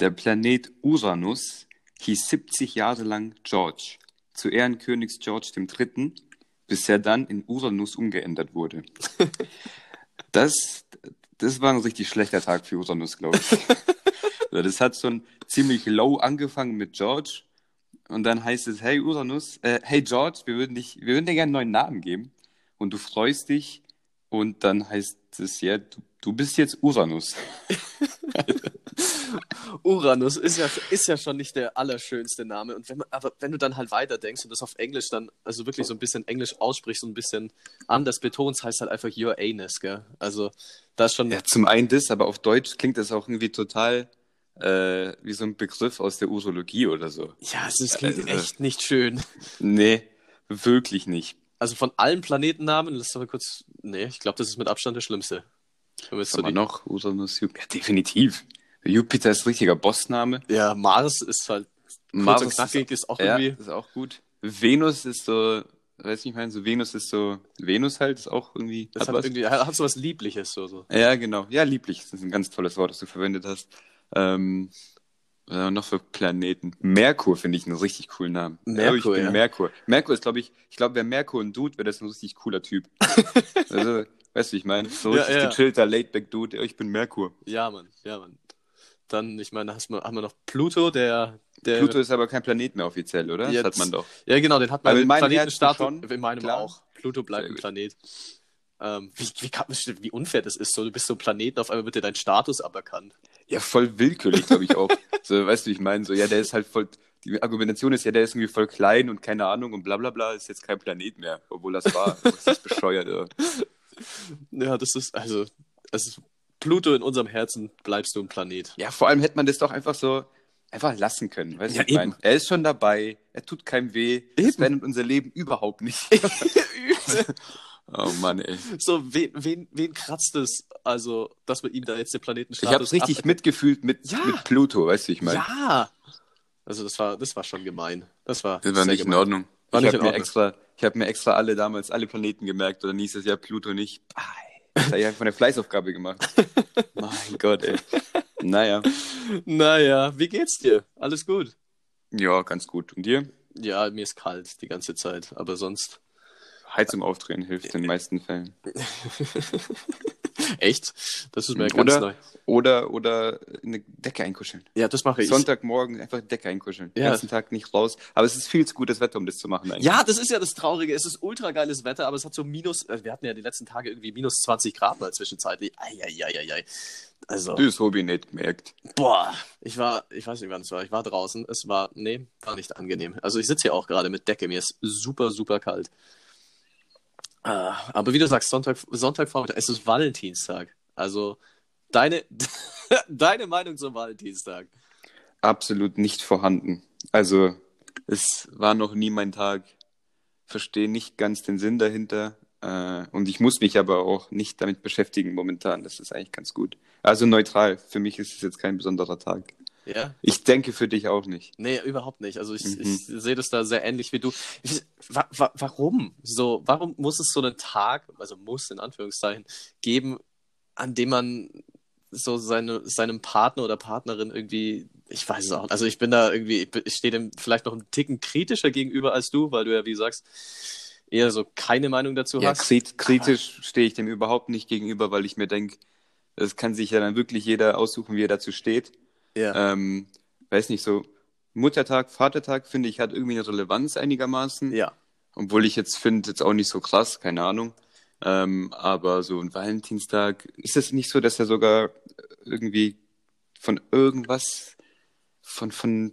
Der Planet Uranus hieß 70 Jahre lang George, zu Ehren Königs George III., bis er dann in Uranus umgeändert wurde. Das, das war ein richtig schlechter Tag für Uranus, glaube ich. Das hat schon ziemlich low angefangen mit George. Und dann heißt es, hey Uranus, äh, hey George, wir würden, dich, wir würden dir gerne einen neuen Namen geben. Und du freust dich. Und dann heißt es, ja, du, du bist jetzt Uranus. Uranus ist ja, ist ja schon nicht der allerschönste Name. Und wenn man, aber wenn du dann halt weiterdenkst und das auf Englisch dann, also wirklich so ein bisschen Englisch aussprichst, so ein bisschen anders betonst, heißt halt einfach Your Anus, gell? Also, das ist schon. Ja, zum einen das, aber auf Deutsch klingt das auch irgendwie total äh, wie so ein Begriff aus der Urologie oder so. Ja, es ist, klingt also, echt nicht schön. Nee, wirklich nicht. Also von allen Planetennamen, lass doch mal kurz. Nee, ich glaube, das ist mit Abstand der schlimmste. Haben wir noch? Uranus. Ja, definitiv. Jupiter ist richtiger Bossname. Ja, Mars ist halt. Mars und knackig ist, ist auch irgendwie. Ja, ist auch gut. Venus ist so, weiß nicht, ich meine, so Venus ist so, Venus halt, ist auch irgendwie. Das hat, hat irgendwie, hat so was Liebliches, so, so. Ja, genau. Ja, lieblich. Das ist ein ganz tolles Wort, das du verwendet hast. Ähm, was noch für Planeten? Merkur finde ich einen richtig coolen Namen. Merkur, ich bin ja. Merkur. Merkur ist, glaube ich, ich glaube, wer Merkur ein Dude, wäre das ein richtig cooler Typ. also, weißt du, ich meine, so ja, richtig ja. gechillter Laidback-Dude. Ich bin Merkur. Ja, Mann, ja, Mann. Dann, ich meine, hast, haben wir noch Pluto, der, der. Pluto ist aber kein Planet mehr offiziell, oder? Jetzt, das hat man doch. Ja, genau, den hat man im Planetenstatus. In meinem klar. auch. Pluto bleibt ein Planet. Ähm, wie, wie, kann, wie unfair das ist, so du bist so ein Planet, auf einmal wird dir dein Status aberkannt. Ja, voll willkürlich, glaube ich auch. so, weißt du, ich meine, so, ja, der ist halt voll, die Argumentation ist ja, der ist irgendwie voll klein und keine Ahnung und bla bla bla, ist jetzt kein Planet mehr, obwohl das war. Das ist bescheuert, ja. Ja, das ist, also, also, Pluto in unserem Herzen bleibst du ein Planet. Ja, vor allem hätte man das doch einfach so, einfach lassen können. Weißt ja, du, ich mein, er ist schon dabei, er tut keinem weh, eben. das verändert unser Leben überhaupt nicht. Oh Mann, ey. So, wen, wen, wen kratzt es, also, dass wir ihm da jetzt den Planetenstatus Ich hab's richtig ab mitgefühlt mit, ja. mit Pluto, weißt du, ich meine. Ja! Also, das war, das war schon gemein. Das war, das war nicht gemein. in Ordnung. War ich habe mir, extra, ich hab mir extra alle damals, alle Planeten gemerkt, oder hieß es ja Pluto nicht. Das habe ich einfach eine Fleißaufgabe gemacht. mein Gott, ey. Naja. Naja, wie geht's dir? Alles gut? Ja, ganz gut. Und dir? Ja, mir ist kalt die ganze Zeit, aber sonst Heizung aufdrehen hilft in den meisten Fällen. Echt? Das ist mir ganz oder, neu. Oder, oder eine Decke einkuscheln. Ja, das mache ich. Sonntagmorgen einfach eine Decke einkuscheln. Ja. Den ganzen Tag nicht raus. Aber es ist viel zu gutes Wetter, um das zu machen. Eigentlich. Ja, das ist ja das Traurige. Es ist ultra geiles Wetter, aber es hat so minus, äh, wir hatten ja die letzten Tage irgendwie minus 20 Grad mal zwischenzeitlich. Eieieiei. Also. Das Hobby nicht gemerkt. Boah, ich war, ich weiß nicht, wann es war. Ich war draußen. Es war, nee, war nicht angenehm. Also ich sitze hier auch gerade mit Decke. Mir ist super, super kalt. Ah, aber wie du sagst, Sonntag, Sonntagvormittag, es ist Valentinstag. Also deine, deine Meinung zum Valentinstag? Absolut nicht vorhanden. Also es war noch nie mein Tag. Verstehe nicht ganz den Sinn dahinter. Äh, und ich muss mich aber auch nicht damit beschäftigen momentan. Das ist eigentlich ganz gut. Also neutral. Für mich ist es jetzt kein besonderer Tag. Ja. Ich denke für dich auch nicht. Nee, überhaupt nicht. Also ich, mhm. ich sehe das da sehr ähnlich wie du. wa wa warum? So, warum muss es so einen Tag, also muss in Anführungszeichen, geben, an dem man so seine, seinem Partner oder Partnerin irgendwie, ich weiß es auch, also ich bin da irgendwie, ich stehe dem vielleicht noch einen Ticken kritischer gegenüber als du, weil du ja, wie du sagst, eher so keine Meinung dazu ja, hast. Kritisch stehe ich dem überhaupt nicht gegenüber, weil ich mir denke, das kann sich ja dann wirklich jeder aussuchen, wie er dazu steht. Ja. Ähm, weiß nicht, so Muttertag, Vatertag, finde ich, hat irgendwie eine Relevanz einigermaßen. Ja. Obwohl ich jetzt finde, jetzt auch nicht so krass, keine Ahnung. Ähm, aber so ein Valentinstag, ist es nicht so, dass er sogar irgendwie von irgendwas, von, von,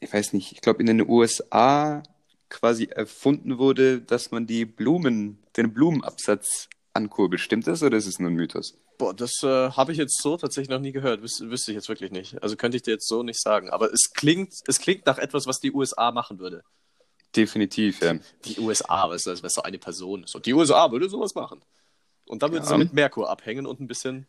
ich weiß nicht, ich glaube in den USA quasi erfunden wurde, dass man die Blumen, den Blumenabsatz ankurbelt. Stimmt das oder ist es nur ein Mythos? Boah, das äh, habe ich jetzt so tatsächlich noch nie gehört. Wüs wüsste ich jetzt wirklich nicht. Also könnte ich dir jetzt so nicht sagen. Aber es klingt, es klingt nach etwas, was die USA machen würde. Definitiv, ja. Die USA, weißt du, das wäre so eine Person. So, die USA würde sowas machen. Und dann würde ja. sie mit Merkur abhängen und ein bisschen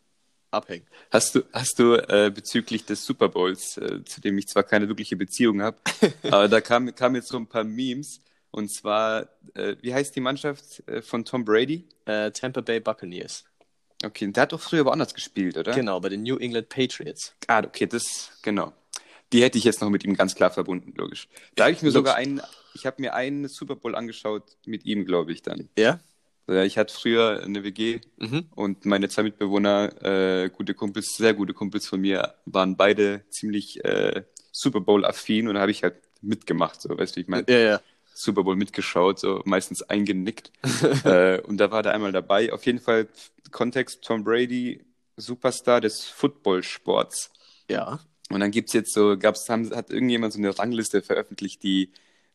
abhängen. Hast du, hast du äh, bezüglich des Super Bowls, äh, zu dem ich zwar keine wirkliche Beziehung habe, aber da kamen kam jetzt so ein paar Memes. Und zwar, äh, wie heißt die Mannschaft äh, von Tom Brady? Äh, Tampa Bay Buccaneers. Okay, der hat doch früher woanders gespielt, oder? Genau, bei den New England Patriots. Ah, okay, das, genau. Die hätte ich jetzt noch mit ihm ganz klar verbunden, logisch. Da habe ich mir sogar einen, ich habe mir einen Super Bowl angeschaut mit ihm, glaube ich, dann. Ja? Ja, ich hatte früher eine WG Mhm. und meine zwei Mitbewohner, äh, gute Kumpels, sehr gute Kumpels von mir, waren beide ziemlich äh, Super Bowl-affin und da habe ich halt mitgemacht, so, weißt du, wie ich meine? Ja, ja. Super Bowl mitgeschaut, so meistens eingenickt. äh, und da war der einmal dabei. Auf jeden Fall Kontext: Tom Brady, Superstar des Footballsports. Ja. Und dann gibt's jetzt so, gab's, haben, hat irgendjemand so eine Rangliste veröffentlicht, die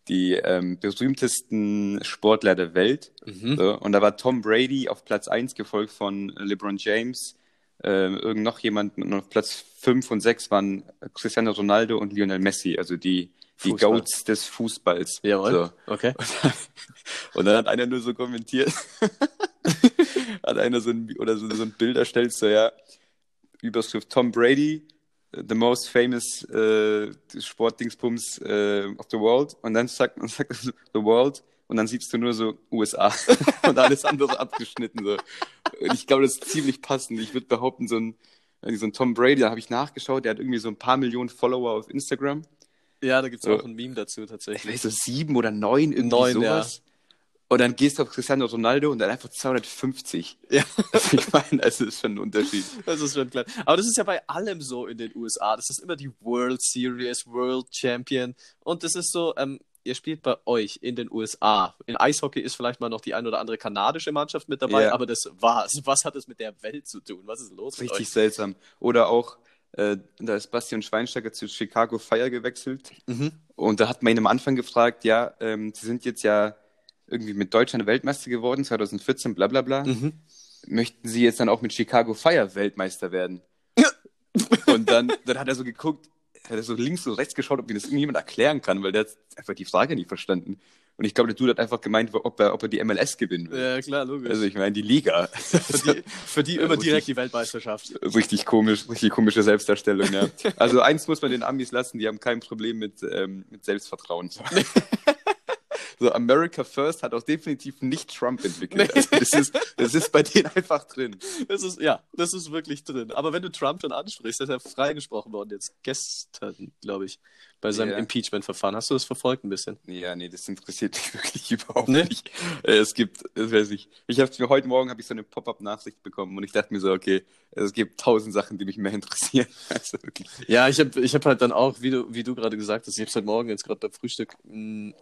die ähm, berühmtesten Sportler der Welt. Mhm. So, und da war Tom Brady auf Platz 1, gefolgt von LeBron James, ähm, irgend noch jemand, und auf Platz 5 und 6 waren Cristiano Ronaldo und Lionel Messi, also die, die Fußball. Goats des Fußballs. Jawohl. So. Okay. Und dann hat einer nur so kommentiert, hat einer so ein, oder so, so ein Bild erstellt, so ja, Überschrift Tom Brady, the most famous äh, Sportdingsbums äh, of the world. Und dann sagt man sagt, er so, the world und dann siehst du nur so USA und alles andere abgeschnitten. So. Und ich glaube, das ist ziemlich passend. Ich würde behaupten, so ein, so ein Tom Brady, da habe ich nachgeschaut, der hat irgendwie so ein paar Millionen Follower auf Instagram. Ja, da gibt es So. auch ein Meme dazu Ich tatsächlich. weiß so sieben oder neun, irgendwie Neun, sowas. Und dann gehst du auf Cristiano Ronaldo und dann einfach 250. Ja. Also ich meine, es ist schon ein Unterschied. Das ist schon klar. Aber das ist ja bei allem so in den USA. Das ist immer die World Series, World Champion. Und das ist so, ähm, ihr spielt bei euch in den USA. In Eishockey ist vielleicht mal noch die ein oder andere kanadische Mannschaft mit dabei, Ja. aber das war's. Was hat es mit der Welt zu tun? Was ist los Richtig seltsam. Oder auch, äh, da ist Bastian Schweinsteiger zu Chicago Fire gewechselt. Mhm. Und da hat man ihn am Anfang gefragt, ja, ähm, sie sind jetzt ja irgendwie mit Deutschland Weltmeister geworden, 2014, bla bla bla. Mhm. Möchten sie jetzt dann auch mit Chicago Fire Weltmeister werden? Und dann, dann hat er so geguckt, hat er so links und rechts geschaut, ob ihm das irgendjemand erklären kann, weil der hat einfach die Frage nicht verstanden. Und ich glaube, der Dude hat einfach gemeint, ob er, ob er die MLS gewinnen will. Ja, klar, logisch. Also ich meine, die Liga. für, die, für die immer direkt die Weltmeisterschaft. Richtig komisch, richtig komische Selbstdarstellung, ja. Also eins muss man den Amis lassen, die haben kein Problem mit, ähm, mit Selbstvertrauen. So, America First hat auch definitiv nicht Trump entwickelt. Also das, ist, das ist bei denen einfach drin. Das ist, ja, das ist wirklich drin. Aber wenn du Trump schon ansprichst, ist ja freigesprochen worden jetzt gestern, glaube ich, bei seinem Ja. Impeachment-Verfahren. Hast du das verfolgt ein bisschen? Ja, nee, das interessiert mich wirklich überhaupt Nee? nicht. Äh, Es gibt, das weiß ich. Ich habe mir heute Morgen habe ich so eine Pop-up-Nachricht bekommen und ich dachte mir so, okay, es gibt tausend Sachen, die mich mehr interessieren. Also. Ja, ich habe ich hab halt dann auch, wie du, wie du gerade gesagt hast, ich habe heute Morgen jetzt gerade beim Frühstück mh,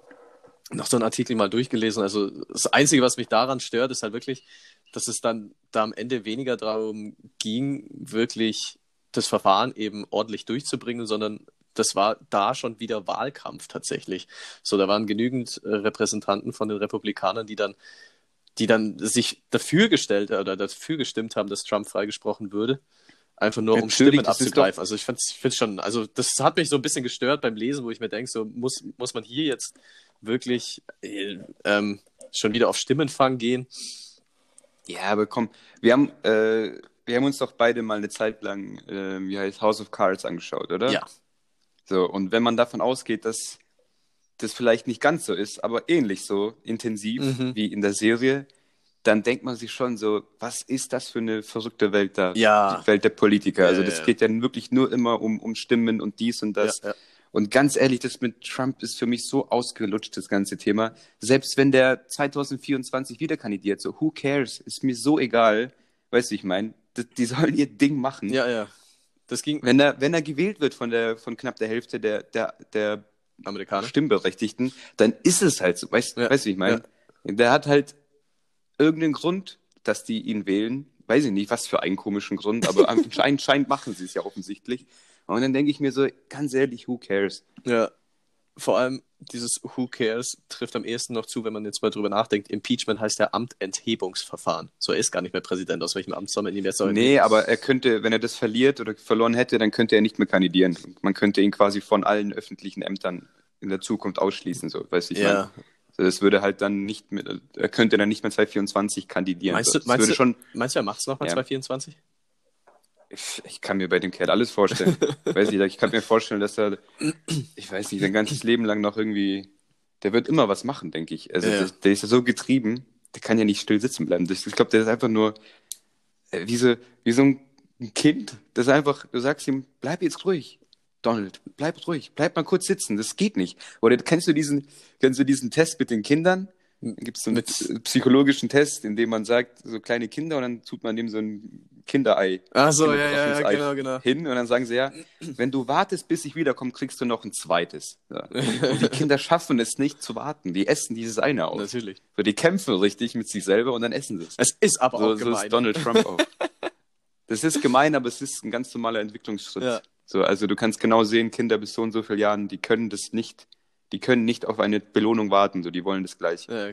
noch so einen Artikel mal durchgelesen. Also das Einzige, was mich daran stört, ist halt wirklich, dass es dann da am Ende weniger darum ging, wirklich das Verfahren eben ordentlich durchzubringen, sondern das war da schon wieder Wahlkampf tatsächlich. So, da waren genügend äh, Repräsentanten von den Republikanern, die dann, die dann sich dafür gestellt oder dafür gestimmt haben, dass Trump freigesprochen würde. Einfach nur, um Stimmen abzugreifen. Also ich finde es schon, also das hat mich so ein bisschen gestört beim Lesen, wo ich mir denke, so muss, muss man hier jetzt wirklich äh, ähm, schon wieder auf Stimmenfang gehen. Ja, aber komm, wir haben, äh, wir haben uns doch beide mal eine Zeit lang, äh, wie heißt House of Cards angeschaut, oder? Ja. So, und wenn man davon ausgeht, dass das vielleicht nicht ganz so ist, aber ähnlich so intensiv Mhm. wie in der Serie, dann denkt man sich schon so, was ist das für eine verrückte Welt da? Ja. Die Welt der Politiker. Also das geht ja wirklich nur immer um, um Stimmen und dies und das. Ja, ja. Und ganz ehrlich, das mit Trump ist für mich so ausgelutscht, das ganze Thema. Selbst wenn der 2024 wieder kandidiert, so who cares? Ist mir so egal. Weißt du, ich meine, die, die sollen ihr Ding machen. Ja, ja. Das ging Wenn er, wenn er gewählt wird von der, von knapp der Hälfte der, der, der Amerikaner. Stimmberechtigten, dann ist es halt so. Weißt, Ja. weißt du, wie ich meine? Der hat halt irgendeinen Grund, dass die ihn wählen. Weiß ich nicht, was für einen komischen Grund, aber anscheinend anscheinend machen sie es ja offensichtlich. Und dann denke ich mir so, ganz ehrlich, who cares? Ja. Vor allem dieses Who cares trifft am ehesten noch zu, wenn man jetzt mal drüber nachdenkt. Impeachment heißt ja Amtenthebungsverfahren. So er ist gar nicht mehr Präsident. Aus welchem Amt soll man ihn jetzt noch Nee, aber er könnte, wenn er das verliert oder verloren hätte, dann könnte er nicht mehr kandidieren. Man könnte ihn quasi von allen öffentlichen Ämtern in der Zukunft ausschließen, so, weißt du, ich Ja. Also das würde halt dann nicht mehr, er könnte dann nicht mehr 2024 kandidieren. Meinst du- meinst du- schon, Meinst du, er macht es nochmal Ja. 2024? Ich, ich kann mir bei dem Kerl alles vorstellen. weiß nicht, ich kann mir vorstellen, dass er, ich weiß nicht, sein ganzes Leben lang noch irgendwie, der wird immer was machen, denke ich. Also Ja. der, der ist ja so getrieben, der kann ja nicht still sitzen bleiben. Ich glaube, der ist einfach nur, äh, wie so, wie so ein Kind, das einfach, du sagst ihm, bleib jetzt ruhig. Donald, bleib ruhig, bleib mal kurz sitzen, das geht nicht. Oder kennst du diesen, kennst du diesen Test mit den Kindern? Dann gibt es so einen mit, psychologischen Test, in dem man sagt, so kleine Kinder und dann tut man dem so ein Kinderei. Ach so, ja, ja, ja genau, genau. Hin und dann sagen sie ja, wenn du wartest, bis ich wiederkomme, kriegst du noch ein zweites. Ja. Und die Kinder schaffen es nicht zu warten. Die essen dieses eine auf. Natürlich. So, die kämpfen richtig mit sich selber und dann essen sie es. Es ist aber so, auch gemein. So ist Donald Trump auch. Das ist gemein, aber es ist ein ganz normaler Entwicklungsschritt. Ja. So, also du kannst genau sehen, Kinder bis so und so vielen Jahren, die können das nicht, die können nicht auf eine Belohnung warten, so die wollen das gleich. Ja,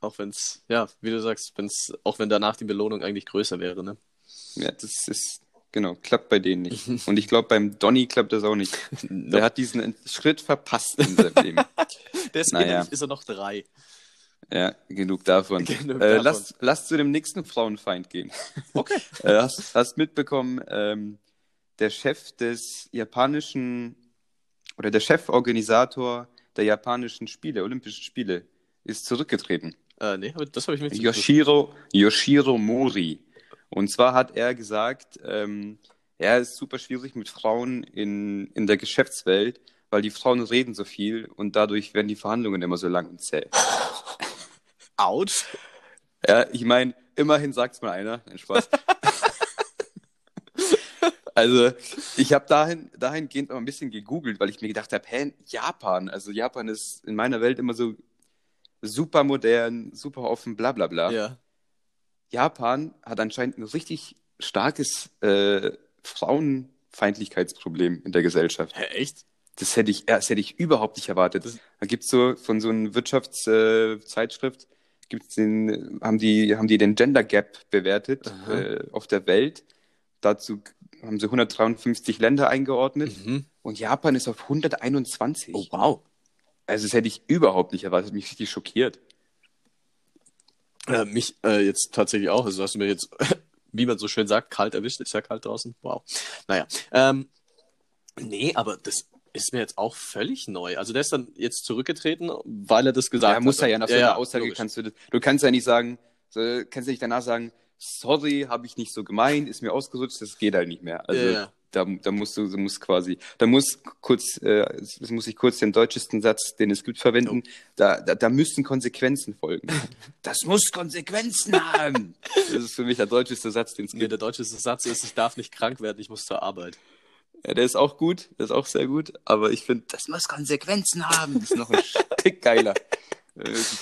auch wenn es, ja, wie du sagst, wenn's, auch wenn danach die Belohnung eigentlich größer wäre, ne? Ja, das ist, genau, klappt bei denen nicht. Und ich glaube, beim Donny klappt das auch nicht. Der hat diesen Schritt verpasst in seinem Leben. Deswegen naja. ist er noch drei. Ja, genug davon. Genug äh, davon. Lass, lass zu dem nächsten Frauenfeind gehen. Okay. äh, hast, hast mitbekommen, ähm, der Chef des japanischen oder der Cheforganisator der japanischen Spiele, Olympischen Spiele, ist zurückgetreten. Äh, nee, das habe ich mir Yoshiro, Yoshiro Mori. Und zwar hat er gesagt, ähm, ja, es ist super schwierig mit Frauen in, in der Geschäftswelt, weil die Frauen reden so viel und dadurch werden die Verhandlungen immer so lang und zäh. Out? Ja, ich meine, immerhin sagt es mal einer. Nein, Spaß. also, ich habe dahin, dahingehend mal ein bisschen gegoogelt, weil ich mir gedacht habe, hä, Japan. Also, Japan ist in meiner Welt immer so super modern, super offen, bla bla bla. Ja. Japan hat anscheinend ein richtig starkes äh, Frauenfeindlichkeitsproblem in der Gesellschaft. Hä, echt? Das hätte ich, das hätte ich überhaupt nicht erwartet. Das... Da gibt es so von so einer Wirtschaftszeitschrift, äh, gibt's den, haben, die, haben die den Gender Gap bewertet äh, auf der Welt. Dazu haben sie 153 Länder eingeordnet mhm. und Japan ist auf 121. Oh, wow. Also das hätte ich überhaupt nicht erwartet, mich richtig schockiert. Äh, mich äh, jetzt tatsächlich auch. Also hast du mir jetzt, wie man so schön sagt, kalt erwischt. Ist ja kalt draußen. Wow. Naja. Ähm, nee, aber das ist mir jetzt auch völlig neu. Also der ist dann jetzt zurückgetreten, weil er das gesagt ja, hat. muss er ja nach so einer ja, Aussage logisch. kannst du das, du kannst ja nicht sagen, kannst ja nicht danach sagen, sorry, habe ich nicht so gemeint, ist mir ausgerutscht, das geht halt nicht mehr. Also ja, da, da musst du, du musst quasi, da muss kurz, äh, das muss ich kurz den deutschesten Satz, den es gibt, verwenden. Oh. Da, da, da müssten Konsequenzen folgen. das muss Konsequenzen haben. Das ist für mich der deutscheste Satz, den es gibt. Nee, der deutscheste Satz ist, ich darf nicht krank werden, ich muss zur Arbeit. Ja, der ist auch gut, der ist auch sehr gut, aber ich finde, das muss Konsequenzen haben. Das ist noch ein Stück geiler.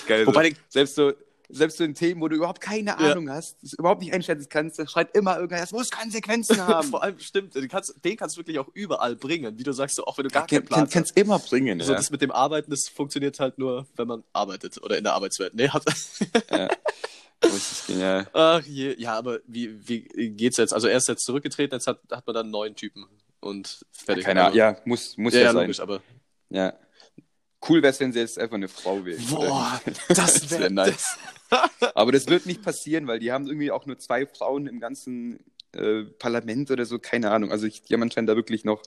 geil. Wobei, so. selbst so, selbst so in Themen, wo du überhaupt keine Ahnung ja. hast, das überhaupt nicht einschätzen kannst, da schreit immer irgendwer, das muss Konsequenzen haben. Vor allem stimmt, den kannst, den kannst du wirklich auch überall bringen, wie du sagst, auch wenn du gar ja, keinen Plan kann, kannst immer bringen, So, ja. das mit dem Arbeiten, das funktioniert halt nur, wenn man arbeitet oder in der Arbeitswelt. Nee, hat. ja. genial. Ach je, ja, aber wie, wie geht's jetzt? Also er ist jetzt zurückgetreten, jetzt hat, hat man dann einen neuen Typen und fertig. Ja, keine Ahnung, ja, muss, muss ja, ja, ja sein. Logisch, aber ja. Cool wäre es, wenn sie jetzt einfach eine Frau wäre. Boah, das wäre wär nice. Aber das wird nicht passieren, weil die haben irgendwie auch nur zwei Frauen im ganzen äh, Parlament oder so, keine Ahnung. Also ich, die haben anscheinend da wirklich noch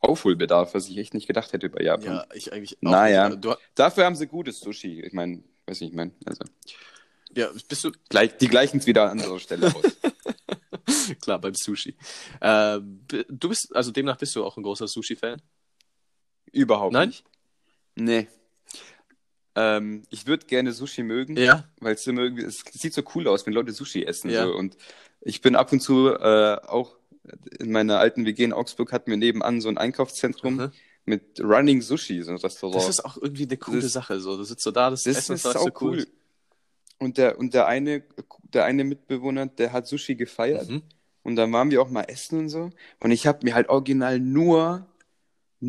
Aufholbedarf, was ich echt nicht gedacht hätte bei Japan. Ja, ich eigentlich auch. Naja, du... dafür haben sie gutes Sushi. Ich meine, weiß nicht, ich meine, also. Ja, bist du. Gleich, die gleichen es wieder an anderer Stelle aus. Klar, beim Sushi. Äh, du bist, also demnach bist du auch ein großer Sushi-Fan? Überhaupt Nein? nicht. Nee. Ähm, ich würde gerne Sushi mögen, ja. weil es immer irgendwie, es sieht so cool aus, wenn Leute Sushi essen. Ja. So. Und ich bin ab und zu äh, auch in meiner alten WG in Augsburg hatten wir nebenan so ein Einkaufszentrum mhm. mit Running Sushi, so ein Restaurant. Das ist auch irgendwie eine coole das, Sache. So. Du sitzt so da, das, das Essen ist, ist auch cool. cool. Und der, und der eine, der eine Mitbewohner, der hat Sushi gefeiert. Mhm. Und dann waren wir auch mal essen und so. Und ich habe mir halt original nur,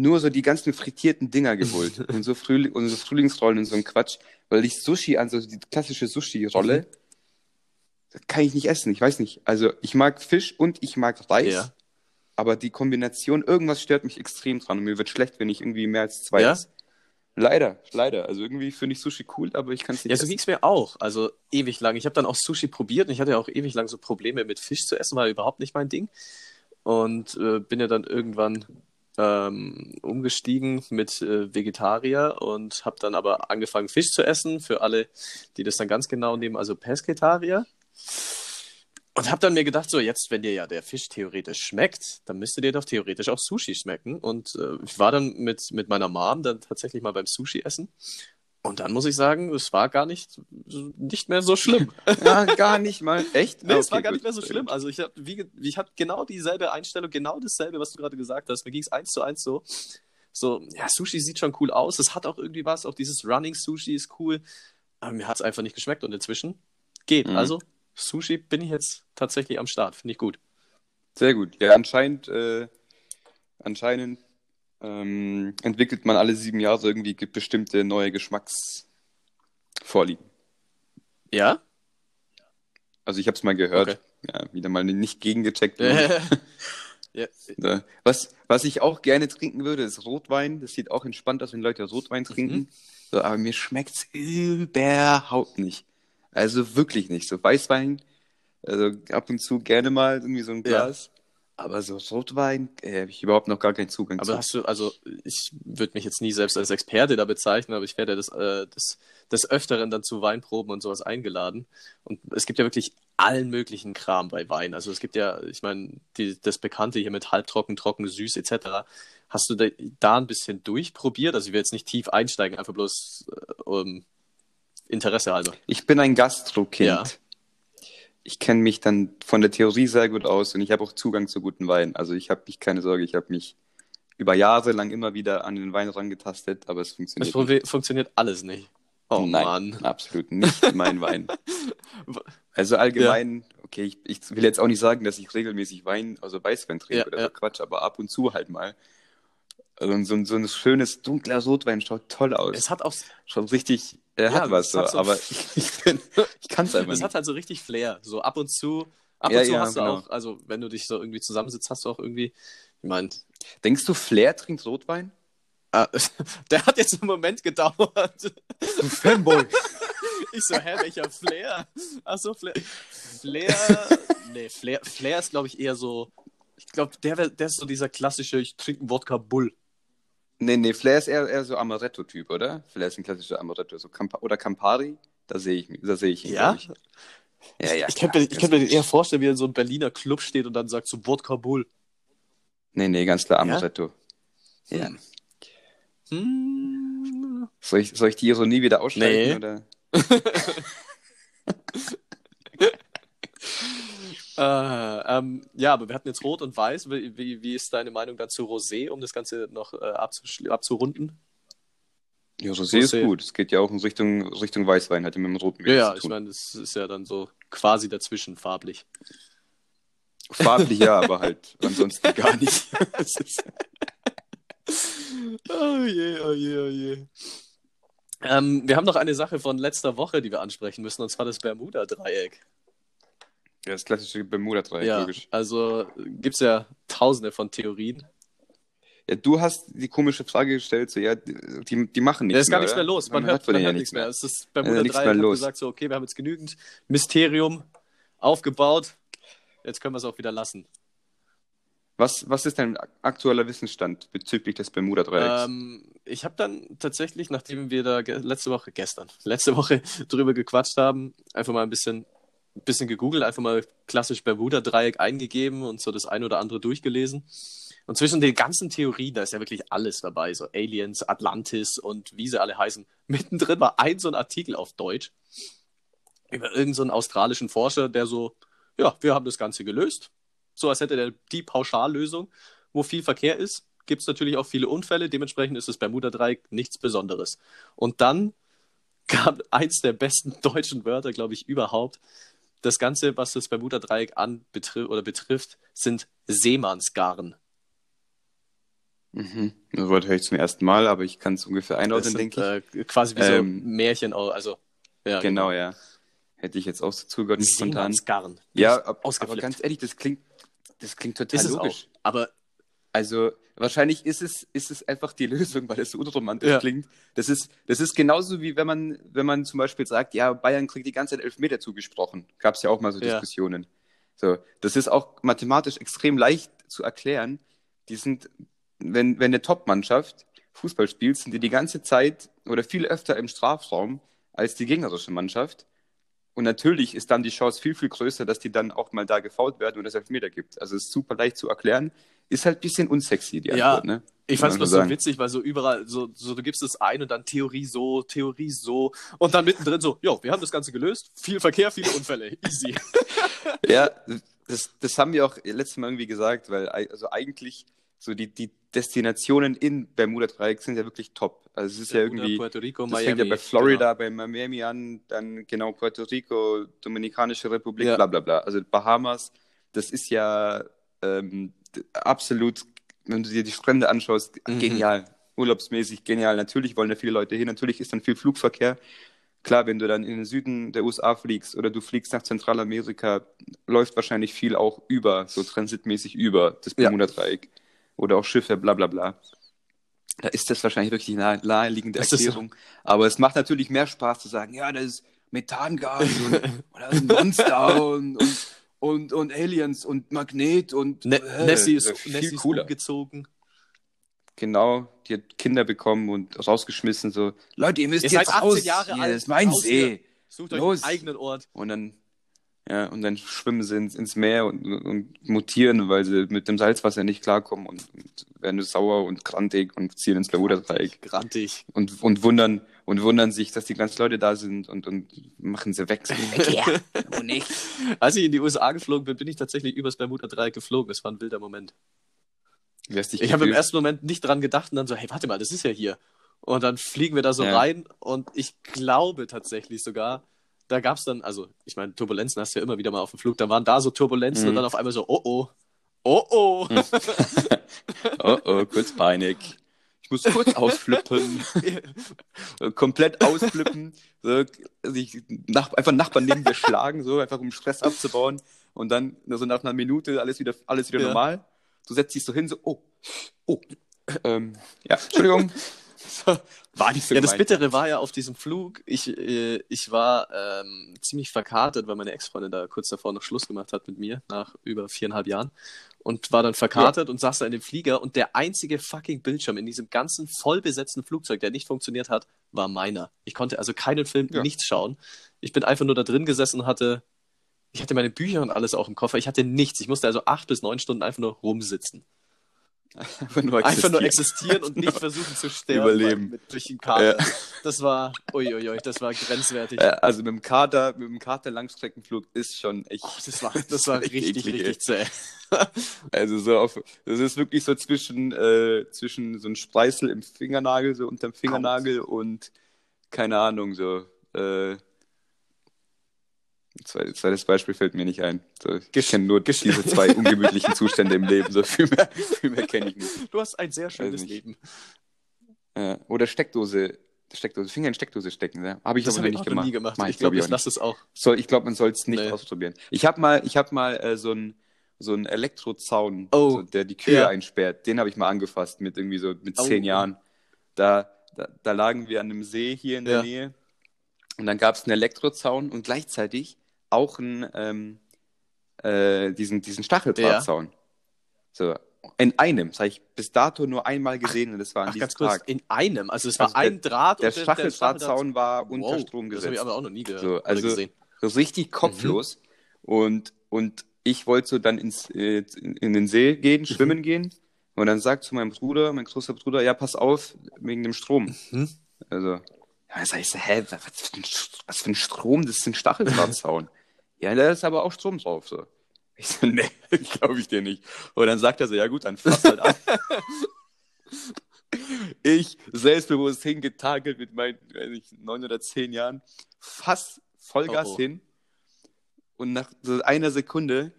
nur so die ganzen frittierten Dinger geholt. und, so Frühling, und so Frühlingsrollen und so ein Quatsch. Weil ich Sushi an, so die klassische Sushi-Rolle, mhm. kann ich nicht essen. Ich weiß nicht. Also ich mag Fisch und ich mag Reis. Ja. Aber die Kombination, irgendwas stört mich extrem dran. Und mir wird schlecht, wenn ich irgendwie mehr als zwei ja? esse. Leider, leider. Also irgendwie finde ich Sushi cool, aber ich kann es nicht. Ja, so ging es mir auch. Also ewig lang. Ich habe dann auch Sushi probiert und ich hatte ja auch ewig lang so Probleme mit Fisch zu essen, war überhaupt nicht mein Ding. Und äh, bin ja dann irgendwann ähm, umgestiegen mit äh, Vegetarier und habe dann aber angefangen Fisch zu essen. Für alle, die das dann ganz genau nehmen, also Pesketarier. Und habe dann mir gedacht, so jetzt, wenn dir ja der Fisch theoretisch schmeckt, dann müsste dir doch theoretisch auch Sushi schmecken. Und äh, ich war dann mit, mit meiner Mom dann tatsächlich mal beim Sushi essen. Und dann muss ich sagen, es war gar nicht, nicht mehr so schlimm. ja, gar nicht mal. Echt? Nee, okay, es war gar gut. nicht mehr so schlimm. Also ich habe hab genau dieselbe Einstellung, genau dasselbe, was du gerade gesagt hast. Mir ging es eins zu eins so. So, ja, Sushi sieht schon cool aus. Es hat auch irgendwie was. Auch dieses Running Sushi ist cool. Aber mir hat es einfach nicht geschmeckt. Und inzwischen geht. Mhm. Also Sushi bin ich jetzt tatsächlich am Start. Finde ich gut. Sehr gut. Ja, anscheinend, äh, anscheinend ähm, entwickelt man alle sieben Jahre irgendwie bestimmte neue Geschmacksvorlieben. Ja? Also ich habe es mal gehört. Okay. Ja, wieder mal nicht gegengecheckt. ja. was, was ich auch gerne trinken würde, ist Rotwein. Das sieht auch entspannt aus, wenn Leute Rotwein trinken. Mhm. So, aber mir schmeckt es überhaupt nicht. Also wirklich nicht. So Weißwein, also ab und zu gerne mal irgendwie so ein Glas. Ja. Aber so Rotwein äh, habe ich überhaupt noch gar keinen Zugang aber zu. Aber hast du, also ich würde mich jetzt nie selbst als Experte da bezeichnen, aber ich werde des, äh, des, des Öfteren dann zu Weinproben und sowas eingeladen. Und es gibt ja wirklich allen möglichen Kram bei Wein. Also es gibt ja, ich meine, das Bekannte hier mit halbtrocken, trocken, süß etc. Hast du da, da ein bisschen durchprobiert? Also ich will jetzt nicht tief einsteigen, einfach bloß äh, um Interesse halber. Ich bin ein Gastrokind. Ja ich kenne mich dann von der Theorie sehr gut aus und ich habe auch Zugang zu guten Wein. Also ich habe mich keine Sorge, ich habe mich über Jahre lang immer wieder an den Wein rangetastet, aber es funktioniert es nicht. funktioniert alles nicht. Oh Nein, Mann. absolut nicht mein Wein. Also allgemein, ja. okay, ich, ich, will jetzt auch nicht sagen, dass ich regelmäßig Wein, also Weißwein trinke ja, oder ja. so Quatsch, aber ab und zu halt mal. Also so, so ein schönes dunkler Rotwein schaut toll aus. Es hat auch schon richtig er ja, hat was, so, so, aber ich, ich kann es einfach nicht. Es hat halt so richtig Flair. So ab und zu, ab ja, und zu ja, hast du genau. auch, also wenn du dich so irgendwie zusammensitzt, hast du auch irgendwie, ich meine. Denkst du, Flair trinkt Rotwein? Ah, der hat jetzt einen Moment gedauert. Du Fanboy. Ich so, hä, welcher Flair? Achso, Flair. Flair. Nee, Flair, Flair ist, glaube ich, eher so. Ich glaube, der, der ist so dieser klassische, ich trinke einen Wodka Bull. Nee, nee, Flair ist eher, eher so Amaretto-Typ, oder? Flair ist ein klassischer Amaretto. So Camp oder Campari, da sehe ich, da seh ich ihn. Ja? Ich. Ja, ja. Ich könnte mir, könnt mir eher vorstellen, wie er in so einem Berliner Club steht und dann sagt so Wodka Bull. Nee, nee, ganz klar Amaretto. Ja. ja. Hm. Soll, ich, soll ich die Ironie wieder aussteigen? Nee. Oder? Äh, ähm, ja, aber wir hatten jetzt Rot und Weiß. Wie, wie, wie ist deine Meinung dazu Rosé, um das Ganze noch äh, abzurunden? Ja, Rosé, Rosé, ist gut. Es geht ja auch in Richtung, Richtung Weißwein, hat ja mit dem roten Ja, ja ich meine, das ist ja dann so quasi dazwischen, farblich. Farblich ja, aber halt ansonsten gar nicht. oh je, oh je, oh je. Ähm, wir haben noch eine Sache von letzter Woche, die wir ansprechen müssen, und zwar das Bermuda-Dreieck. Ja, das klassische Bermuda-Dreieck, ja, logisch. Also gibt es ja tausende von Theorien. Ja, du hast die komische Frage gestellt, so, ja, die, die machen nichts mehr. Da ist gar nichts mehr los. Man, man hört, man hört nichts mehr. mehr. Es ist Bermuda-Dreieck hat gesagt, so, okay, wir haben jetzt genügend Mysterium aufgebaut. Jetzt können wir es auch wieder lassen. Was, was ist dein aktueller Wissensstand bezüglich des Bermuda-Dreiecks? Ähm, ich habe dann tatsächlich, nachdem wir da letzte Woche, gestern, letzte Woche drüber gequatscht haben, einfach mal ein bisschen ein bisschen gegoogelt, einfach mal klassisch Bermuda-Dreieck eingegeben und so das ein oder andere durchgelesen. Und zwischen den ganzen Theorien, da ist ja wirklich alles dabei, so Aliens, Atlantis und wie sie alle heißen. Mittendrin war ein so ein Artikel auf Deutsch über irgendeinen so australischen Forscher, der so, ja, wir haben das Ganze gelöst. So als hätte der die Pauschallösung, wo viel Verkehr ist, gibt es natürlich auch viele Unfälle. Dementsprechend ist das Bermuda-Dreieck nichts Besonderes. Und dann gab eins der besten deutschen Wörter, glaube ich, überhaupt das Ganze, was das Bermuda-Dreieck an betri oder betrifft, sind Seemannsgarn. Mhm. Das Wort höre ich zum ersten Mal, aber ich kann es ungefähr einordnen, denke ich. Äh, quasi wie ähm, so Märchen, also. Ja, genau, genau, ja. Hätte ich jetzt auch so zugehört. Seemannsgarn. Ja, aber, aber ganz ehrlich, das klingt, das klingt total ist logisch. Aber also wahrscheinlich ist es, ist es einfach die Lösung, weil es so unromantisch ja. klingt. Das ist, das ist genauso wie wenn man, wenn man zum Beispiel sagt, ja, Bayern kriegt die ganze Zeit Elfmeter zugesprochen. Gab es ja auch mal so Diskussionen. Ja. So, das ist auch mathematisch extrem leicht zu erklären. Die sind, wenn, wenn eine Top-Mannschaft Fußball spielt, sind die die ganze Zeit oder viel öfter im Strafraum als die gegnerische Mannschaft. Und natürlich ist dann die Chance viel, viel größer, dass die dann auch mal da gefault werden und es Elfmeter gibt. Also es ist super leicht zu erklären. Ist halt ein bisschen unsexy, die Ja, Antwort, ne? Ich fand es bloß so witzig, weil so überall, so, so du gibst es ein und dann Theorie so, Theorie so und dann mittendrin so, jo, wir haben das Ganze gelöst, viel Verkehr, viele Unfälle, easy. Ja, das, das haben wir auch letztes Mal irgendwie gesagt, weil ei- also eigentlich so die, die Destinationen in Bermuda-Dreieck sind ja wirklich top. Also es ist ja Bermuda, irgendwie, Puerto Rico, das Miami. fängt ja bei Florida, bei Miami an, dann genau Puerto Rico, Dominikanische Republik, Ja. bla bla bla. Also Bahamas, das ist ja ähm, absolut, wenn du dir die Strände anschaust, Mhm. genial. Urlaubsmäßig genial. Natürlich wollen da viele Leute hin, natürlich ist dann viel Flugverkehr. Klar, wenn du dann in den Süden der USA fliegst oder du fliegst nach Zentralamerika, läuft wahrscheinlich viel auch über, so transitmäßig über das Ja. Oder auch Schiffe, bla bla bla. Da ist das wahrscheinlich wirklich die nahe, naheliegende Das Erklärung. Aber es macht natürlich mehr Spaß zu sagen, ja, das ist Methangas und, und das ist ein Monster und, und, und, und Aliens und Magnet und Ne äh, Nessie ist, viel Nessie ist cooler. umgezogen. Genau, die hat Kinder bekommen und rausgeschmissen, so, Leute, ihr müsst Ihr jetzt seid 18 raus, Jahre hier, alt, das ist mein raus See. Sucht euch Los. einen eigenen Ort. Und dann, ja, und dann schwimmen sie ins, ins Meer und, und mutieren, weil sie mit dem Salzwasser nicht klarkommen und, und werden sauer und grantig und ziehen ins Bermuda-Dreieck Grantig. und, und wundern und wundern sich, dass die ganzen Leute da sind und, und machen sie weg. Ja, wo nicht? Als ich in die USA geflogen bin, bin ich tatsächlich übers Bermuda-Dreieck geflogen. Das war ein wilder Moment. Ich habe im ersten Moment nicht dran gedacht und dann so, hey, warte mal, das ist ja hier. Und dann fliegen wir da so Ja. rein und ich glaube tatsächlich sogar, da gab es dann, also ich meine, Turbulenzen hast du ja immer wieder mal auf dem Flug, da waren da so Turbulenzen Mhm. und dann auf einmal so, oh oh, oh oh. Oh, oh, kurz Panik. Ich muss kurz ausflippen. Komplett ausflippen. So, sich nach, einfach Nachbarn neben dir schlagen, so, einfach um Stress abzubauen. Und dann, so nach einer Minute, alles wieder, alles wieder Ja. normal. Du setzt dich so hin, so, oh, oh. Ähm, ja, Entschuldigung. War nicht so ja, das. Bittere war ja auf diesem Flug, ich, äh, ich war ähm, ziemlich verkartet, weil meine Ex-Freundin da kurz davor noch Schluss gemacht hat mit mir, nach über viereinhalb Jahren. Und war dann verkartet und saß da in dem Flieger und der einzige fucking Bildschirm in diesem ganzen vollbesetzten Flugzeug, der nicht funktioniert hat, war meiner. Ich konnte also keinen Film, Ja. nichts schauen. Ich bin einfach nur da drin gesessen und hatte, ich hatte meine Bücher und alles auch im Koffer. Ich hatte nichts. Ich musste also acht bis neun Stunden einfach nur rumsitzen. Einfach nur Einfach nur existieren. existieren und nicht versuchen zu sterben. Überleben. Mit, durch den Kater. Ja. Das war, uiuiui, das war grenzwertig. Also mit dem Kater, mit dem Kater Langstreckenflug ist schon echt. Oh, das war, das war richtig, eklig, richtig zäh. Also so auf, das ist wirklich so zwischen, äh, zwischen so ein Spreißel im Fingernagel, so unterm Fingernagel und keine Ahnung, so, äh, zweites, zweites Beispiel fällt mir nicht ein. So, ich kenne nur diese zwei ungemütlichen Zustände im Leben, so viel mehr, viel mehr kenne ich nicht. Du hast ein sehr schönes. Leben. Äh, oder Steckdose, Steckdose, Finger in Steckdose stecken, ne? Habe ich Das aber ich nicht auch noch gemacht. nie gemacht. Mach Ich glaub glaube, ich auch lasse es auch. Soll, ich glaube, man soll es nicht Nee. ausprobieren. Ich habe mal, ich hab mal äh, so einen so einen Elektrozaun, Oh. so, der die Kühe Ja. einsperrt. Den habe ich mal angefasst mit irgendwie so mit Oh. zehn Jahren. Da, da, da lagen wir an einem See hier in der Ja. Nähe und dann gab es einen Elektrozaun und gleichzeitig auch einen, ähm, äh, diesen, diesen Stacheldrahtzaun. So, in einem. Das habe ich bis dato nur einmal gesehen und das war an Ach, diesem ganz kurz, Tag. in einem. Also es war Also der- ein Draht Der und Stacheldrahtzaun war unter Wow, Strom Das gesetzt. habe ich aber auch noch nie gehört So, also- gesehen. so richtig kopflos. Und, und ich wollte so dann ins, äh, in, den See gehen, schwimmen gehen. Und dann sagt zu meinem Bruder, mein großer Bruder, ja, pass auf, wegen dem Strom. Mhm. Also, ja, dann sag ich so, hä, was für ein, was für ein Strom? Das ist ein Stacheldrahtzaun. Ja, da ist aber auch Strom drauf, so. Ich so, nee, glaube ich dir nicht. Und dann sagt er so, ja gut, dann fass halt an. ich, selbstbewusst hingetakelt mit meinen, weiß nicht, neun oder zehn Jahren, fass Vollgas Oh, oh. hin. Und nach so einer Sekunde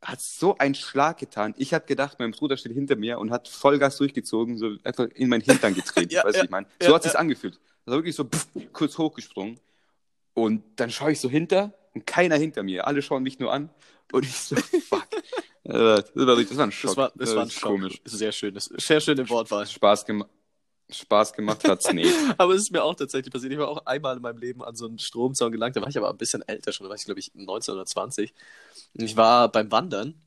hat so einen Schlag getan. Ich habe gedacht, mein Bruder steht hinter mir und hat Vollgas durchgezogen, so einfach in meinen Hintern getreten. Ja, weißt ja, ich meine? ja, So hat sich's ja. angefühlt. Also wirklich so pff, kurz hochgesprungen. Und dann schaue ich so hinter und keiner hinter mir. Alle schauen mich nur an. Und ich so, fuck. Das, war, das ein Schock. Das war, das war ein ist Schock. komisch. Sehr schön. Das, sehr schöne Wortwahl. Spaß, gema Spaß gemacht hat's nicht. Aber es ist mir auch tatsächlich passiert. Ich war auch einmal in meinem Leben an so einen Stromzaun gelangt. Da war ich aber ein bisschen älter schon. Da war ich, glaube ich, 19 oder 20. Und ich war beim Wandern.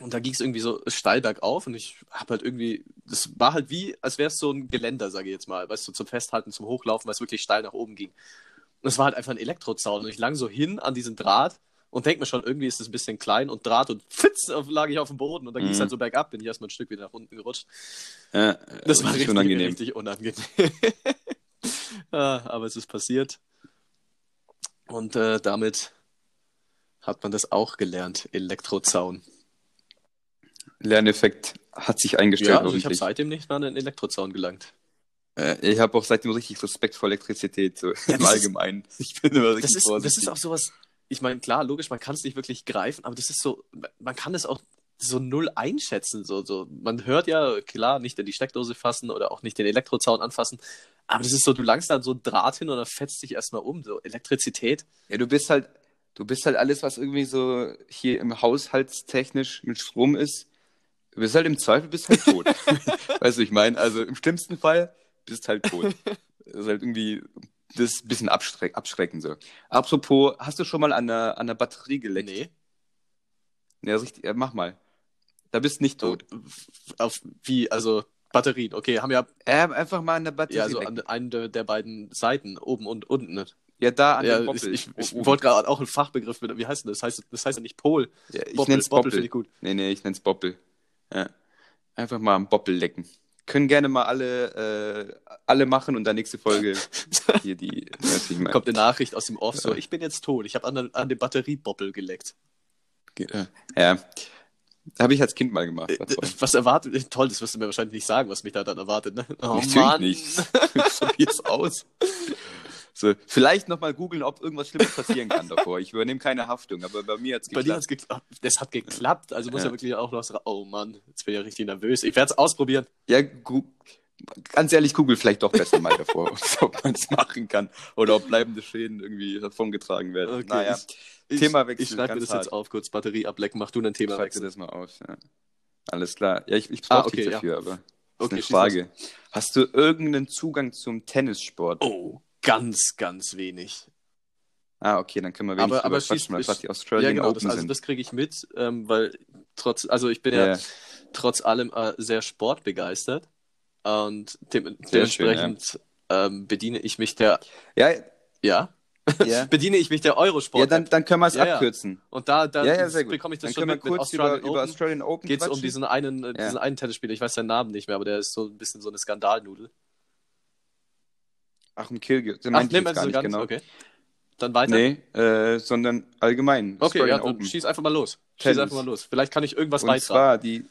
Und da ging es irgendwie so steil bergauf. Und ich habe halt irgendwie, das war halt wie, als wäre es so ein Geländer, sage ich jetzt mal. Weißt du, zum Festhalten, zum Hochlaufen, weil es wirklich steil nach oben ging. Und es war halt einfach ein Elektrozaun. Und ich lang so hin an diesen Draht und denke mir schon, irgendwie ist es ein bisschen klein und Draht und fitz lag ich auf dem Boden und dann mhm. ging es halt so bergab, bin ich erstmal ein Stück wieder nach unten gerutscht. Ja, das war richtig unangenehm. Richtig unangenehm. Aber es ist passiert. Und äh, damit hat man das auch gelernt, Elektrozaun. Lerneffekt hat sich eingestellt. Ja, also ich habe seitdem nicht mehr an den Elektrozaun gelangt. Äh, ich habe auch seitdem richtig Respekt vor Elektrizität, so ja, im Allgemeinen. ich bin immer richtig das ist, vorsichtig. Das ist auch sowas, ich meine, klar, logisch, man kann es nicht wirklich greifen, aber das ist so, man kann es auch so null einschätzen. So, so. Man hört ja, klar, nicht in die Steckdose fassen oder auch nicht den Elektrozaun anfassen, aber das ist so, du langst dann so ein Draht hin und dann fetzt dich erstmal um. So Elektrizität. Ja, du bist halt, du bist halt alles, was irgendwie so hier im Haushaltstechnisch mit Strom ist. Du bist halt im Zweifel bist halt tot. weißt du, ich meine, also im schlimmsten Fall bist halt tot. Das ist halt irgendwie das ist ein bisschen abschreck, abschreckend so. Apropos, hast du schon mal an der, an der Batterie geleckt? Nee. Ja, richtig, ja, mach mal. Da bist du nicht tot. Auf wie, also Batterien, okay, haben wir. Ja, einfach mal an der Batterie. Ja, also an einen der, der beiden Seiten, oben und unten. Ja, da an ja, dem Boppel. Ich, ich, ich wollte gerade auch einen Fachbegriff mit, wie heißt denn das? Das heißt, das heißt ja nicht Pol. Ja, ich nenne es Boppel. Boppel ich gut. Nee, nee, ich nenne es Boppel. Ja. Einfach mal am Boppel lecken. Können gerne mal alle, äh, alle machen und dann nächste Folge hier die. Kommt eine Nachricht aus dem Off so, ich bin jetzt tot, ich habe an, an dem Batterieboppel geleckt. Ja. Habe ich als Kind mal gemacht. Äh, was erwartet? Toll, das wirst du mir wahrscheinlich nicht sagen, was mich da dann erwartet. Ne? Oh, Natürlich Mann. nicht. Probier's aus. So, vielleicht nochmal googeln, ob irgendwas Schlimmes passieren kann davor. Ich übernehme keine Haftung, aber bei mir hat es geklappt. Bei dir hat's geklappt. Das hat geklappt. Also muss ja, ja wirklich auch noch. Oh Mann, jetzt bin ich ja richtig nervös. Ich werde es ausprobieren. Ja, ganz ehrlich, google vielleicht doch besser mal davor, ob man es machen kann oder ob bleibende Schäden irgendwie davongetragen werden. Okay, naja. Ich, Themawechsel. Ich schreibe mir das hart. jetzt auf, kurz Batterie ablecken. Mach du einen Themawechsel. Schreib das mal auf, ja. Alles klar. Ja, ich, ich brauche ah, okay, dich dafür, ja. aber okay, eine Frage. Hast du irgendeinen Zugang zum Tennissport? Oh, ganz, ganz wenig. Ah, okay, dann können wir wenig aber, aber quatschen, weil die Australian ja, genau, Open das, Also das kriege ich mit, ähm, weil trotz, also ich bin ja, ja trotz allem äh, sehr sportbegeistert und de dementsprechend schön, ja. ähm, bediene ich mich der... Ja, ja? Yeah. bediene ich mich der Eurosport. Ja, dann, dann können wir es ja, abkürzen. Ja. Und da, da ja, ja, bekomme ich das dann schon mit, mit Australian über, Open. Über Australian Open Geht es um diesen einen, äh, diesen einen Tennisspieler, ich weiß seinen Namen nicht mehr, aber der ist so ein bisschen so eine Skandalnudel. Ach, ein Kyrgios. Den Ach, nehmen wir gar nicht, ganz, genau. okay. Dann weiter? Nee, äh, sondern allgemein. Okay, Australian ja, dann schieß einfach mal los. Tennis. Schieß einfach mal los. Vielleicht kann ich irgendwas Und beitragen. zwar die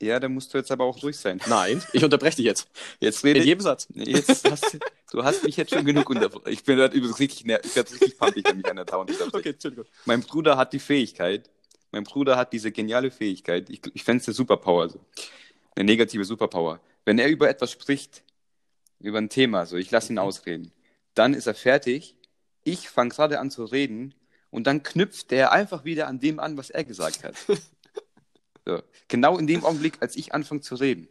ja, da musst du jetzt aber auch durch sein. Nein, ich unterbreche dich jetzt. Jetzt rede In jedem Satz. Jetzt hast, du hast mich jetzt schon genug unterbrochen. Ich bin gerade übrigens richtig, ich werde richtig pumpig, wenn mich an der Town Okay, Entschuldigung. Mein Bruder hat die Fähigkeit, mein Bruder hat diese geniale Fähigkeit, ich, ich fände es eine Superpower, so. eine negative Superpower. Wenn er über etwas spricht, über ein Thema, so, ich lasse ihn mhm. ausreden, dann ist er fertig, ich fange gerade an zu reden und dann knüpft er einfach wieder an dem an, was er gesagt hat. So. Genau in dem Augenblick, als ich anfange zu reden.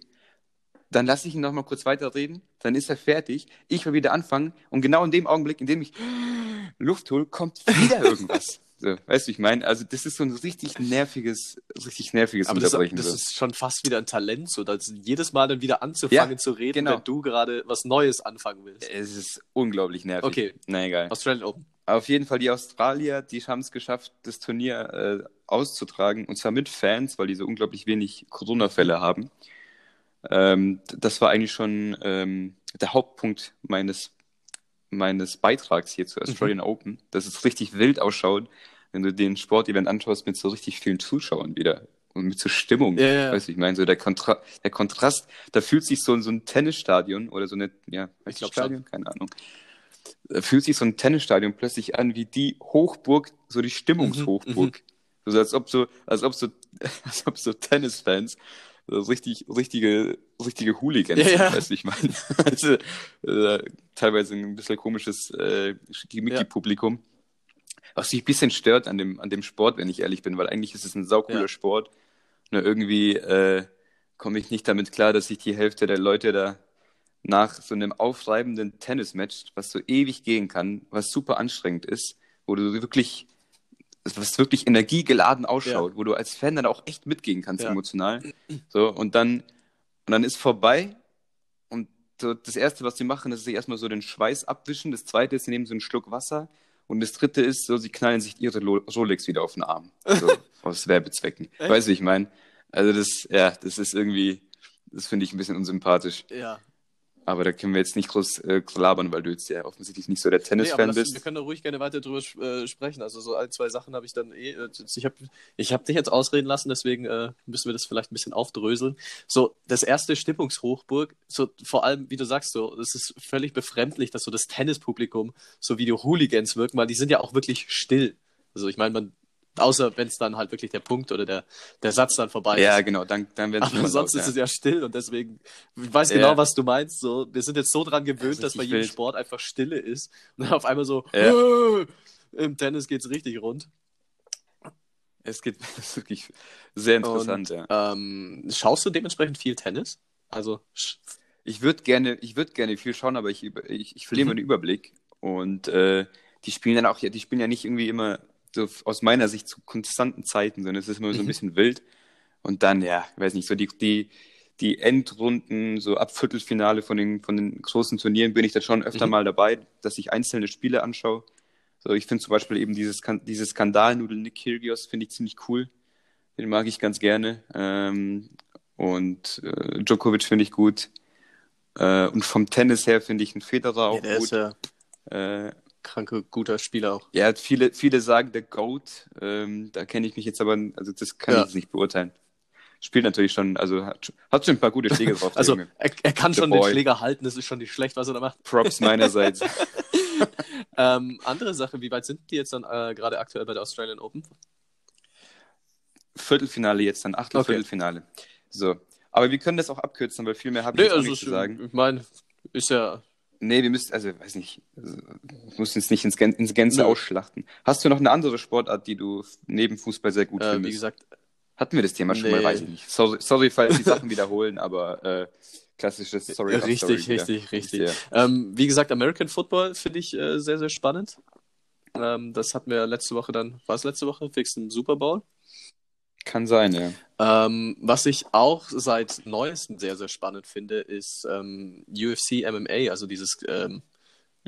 Dann lasse ich ihn noch mal kurz weiterreden, dann ist er fertig, ich will wieder anfangen und genau in dem Augenblick, in dem ich Luft hole, kommt wieder irgendwas. So, weißt du, ich meine, also das ist so ein richtig nerviges, richtig nerviges Aber Unterbrechen. Das, das ist schon fast wieder ein Talent, so dass jedes Mal dann wieder anzufangen ja, zu reden, genau. wenn du gerade was Neues anfangen willst. Es ist unglaublich nervig. Okay. Na egal. Australian Open. Auf jeden Fall die Australier, die haben es geschafft, das Turnier äh, auszutragen und zwar mit Fans, weil die so unglaublich wenig Corona-Fälle haben. Ähm, das war eigentlich schon ähm, der Hauptpunkt meines, meines Beitrags hier zur Australian mhm. Open, dass es richtig wild ausschaut, wenn du den Sportevent anschaust mit so richtig vielen Zuschauern wieder und mit so Stimmung. Ja, ja. Weißt du, ich meine, so der, Kontra der Kontrast, da fühlt sich so, so ein Tennisstadion oder so eine, ja, ich glaube Stadion, keine Ahnung äh, fühlt sich so ein Tennisstadion plötzlich an wie die Hochburg, so die Stimmungshochburg. Mhm, so als ob so, als ob so, als ob so Tennisfans so richtig, richtige, richtige Hooligans ja, ja. weißt du, ich meine. Also, äh, teilweise ein bisschen komisches äh, Mickey-Publikum. Was sich ein bisschen stört an dem, an dem Sport, wenn ich ehrlich bin, weil eigentlich ist es ein saucooler ja. Sport. Nur irgendwie äh, komme ich nicht damit klar, dass sich die Hälfte der Leute da nach so einem aufreibenden Tennismatch, was so ewig gehen kann, was super anstrengend ist, wo du wirklich, was wirklich energiegeladen ausschaut, ja. wo du als Fan dann auch echt mitgehen kannst ja. emotional. So, und dann, und dann ist vorbei und das Erste, was sie machen, ist sich erstmal so den Schweiß abwischen. Das Zweite ist, sie nehmen so einen Schluck Wasser. Und das Dritte ist, so, sie knallen sich ihre Rolex wieder auf den Arm. So, aus Werbezwecken. Weißt du, wie ich meine? Also das, ja, das ist irgendwie, das finde ich ein bisschen unsympathisch. Ja. Aber da können wir jetzt nicht groß äh, labern, weil du jetzt ja offensichtlich nicht so der Tennis-Fan Nee, bist. wir können da ruhig gerne weiter drüber äh, sprechen. Also so ein, zwei Sachen habe ich dann eh. äh, Ich habe ich hab dich jetzt ausreden lassen, deswegen äh, müssen wir das vielleicht ein bisschen aufdröseln. So, das erste Stimmungshochburg, so vor allem, wie du sagst, so, es ist völlig befremdlich, dass so das Tennispublikum so wie die Hooligans wirken, weil die sind ja auch wirklich still. Also ich meine, man, außer wenn es dann halt wirklich der Punkt oder der, der Satz dann vorbei Ja, ist. genau, dann, dann werden Aber sonst ist es ja still und deswegen, ich weiß genau, Ja. was du meinst. So, wir sind jetzt so dran gewöhnt, ist dass bei jedem wild. Sport einfach Stille ist. Und dann auf einmal so, Ja. "Äh", im Tennis geht's richtig rund. Es geht das wirklich sehr interessant, Und, ja. Ähm, schaust du dementsprechend viel Tennis? Also, Ich würde gerne, ich würde gerne viel schauen, aber ich, ich, ich verliere Mhm. meinen Überblick. Und äh, die spielen dann auch, ja, die spielen ja nicht irgendwie immer so aus meiner Sicht zu konstanten Zeiten, sondern es ist immer so ein Mhm. bisschen wild. Und dann, ja, ich weiß nicht, so die, die, die Endrunden, so ab Viertelfinale von den, von den großen Turnieren bin ich da schon öfter Mhm. mal dabei, dass ich einzelne Spiele anschaue. So, ich finde zum Beispiel eben dieses, dieses Skandalnudel Nick Kyrgios finde ich ziemlich cool. Den mag ich ganz gerne. Ähm, und äh, Djokovic finde ich gut. Äh, und vom Tennis her finde ich einen Federer auch ja, gut. ist ja äh, kranke, guter Spieler auch. ja, viele, viele sagen der Goat. Ähm, da kenne ich mich jetzt aber, also das kann Ja. ich jetzt nicht beurteilen. Spielt natürlich schon, also hat, hat schon ein paar gute Schläge drauf. Also, er, er kann The schon den boy. Schläger halten, das ist schon nicht schlecht, was er da macht. Props meinerseits. Ähm, andere Sache, wie weit sind die jetzt dann äh, gerade aktuell bei der Australian Open? Viertelfinale jetzt, dann Achtel, Okay. Viertelfinale. So. Aber wir können das auch abkürzen, weil viel mehr habe ich auch also, nicht zu sagen. ich meine, ist ja Nee, wir müssen, also, weiß nicht, also, müssen es nicht ins, Gän ins Gänze Nö. ausschlachten. Hast du noch eine andere Sportart, die du neben Fußball sehr gut Äh, wie findest? gesagt, Hatten wir das Thema schon mal? Nee. Weiß ich nicht. Sorry, sorry falls die Sachen wiederholen, aber äh, klassisches Sorry. not richtig, sorry wieder. richtig, richtig. Ja. Ähm, wie gesagt, American Football finde ich äh, sehr, sehr spannend. Ähm, das hatten wir letzte Woche dann, war es letzte Woche, fix im Super Bowl. Kann sein, ja. Ähm, was ich auch seit neuestem sehr, sehr spannend finde, ist ähm, UFC MMA, also dieses, ähm,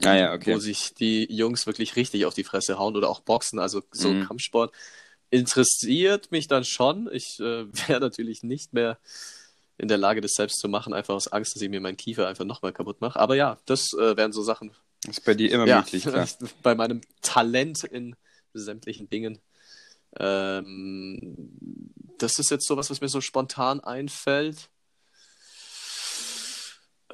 Ah ja, okay. wo sich die Jungs wirklich richtig auf die Fresse hauen oder auch Boxen, also so Mhm. Kampfsport. Interessiert mich dann schon. Ich äh, wäre natürlich nicht mehr in der Lage, das selbst zu machen, einfach aus Angst, dass ich mir meinen Kiefer einfach nochmal kaputt mache. Aber ja, das äh, wären so Sachen, Ist bei dir immer ja, möglich, klar. bei meinem Talent in sämtlichen Dingen. Ähm, das ist jetzt sowas, was mir so spontan einfällt.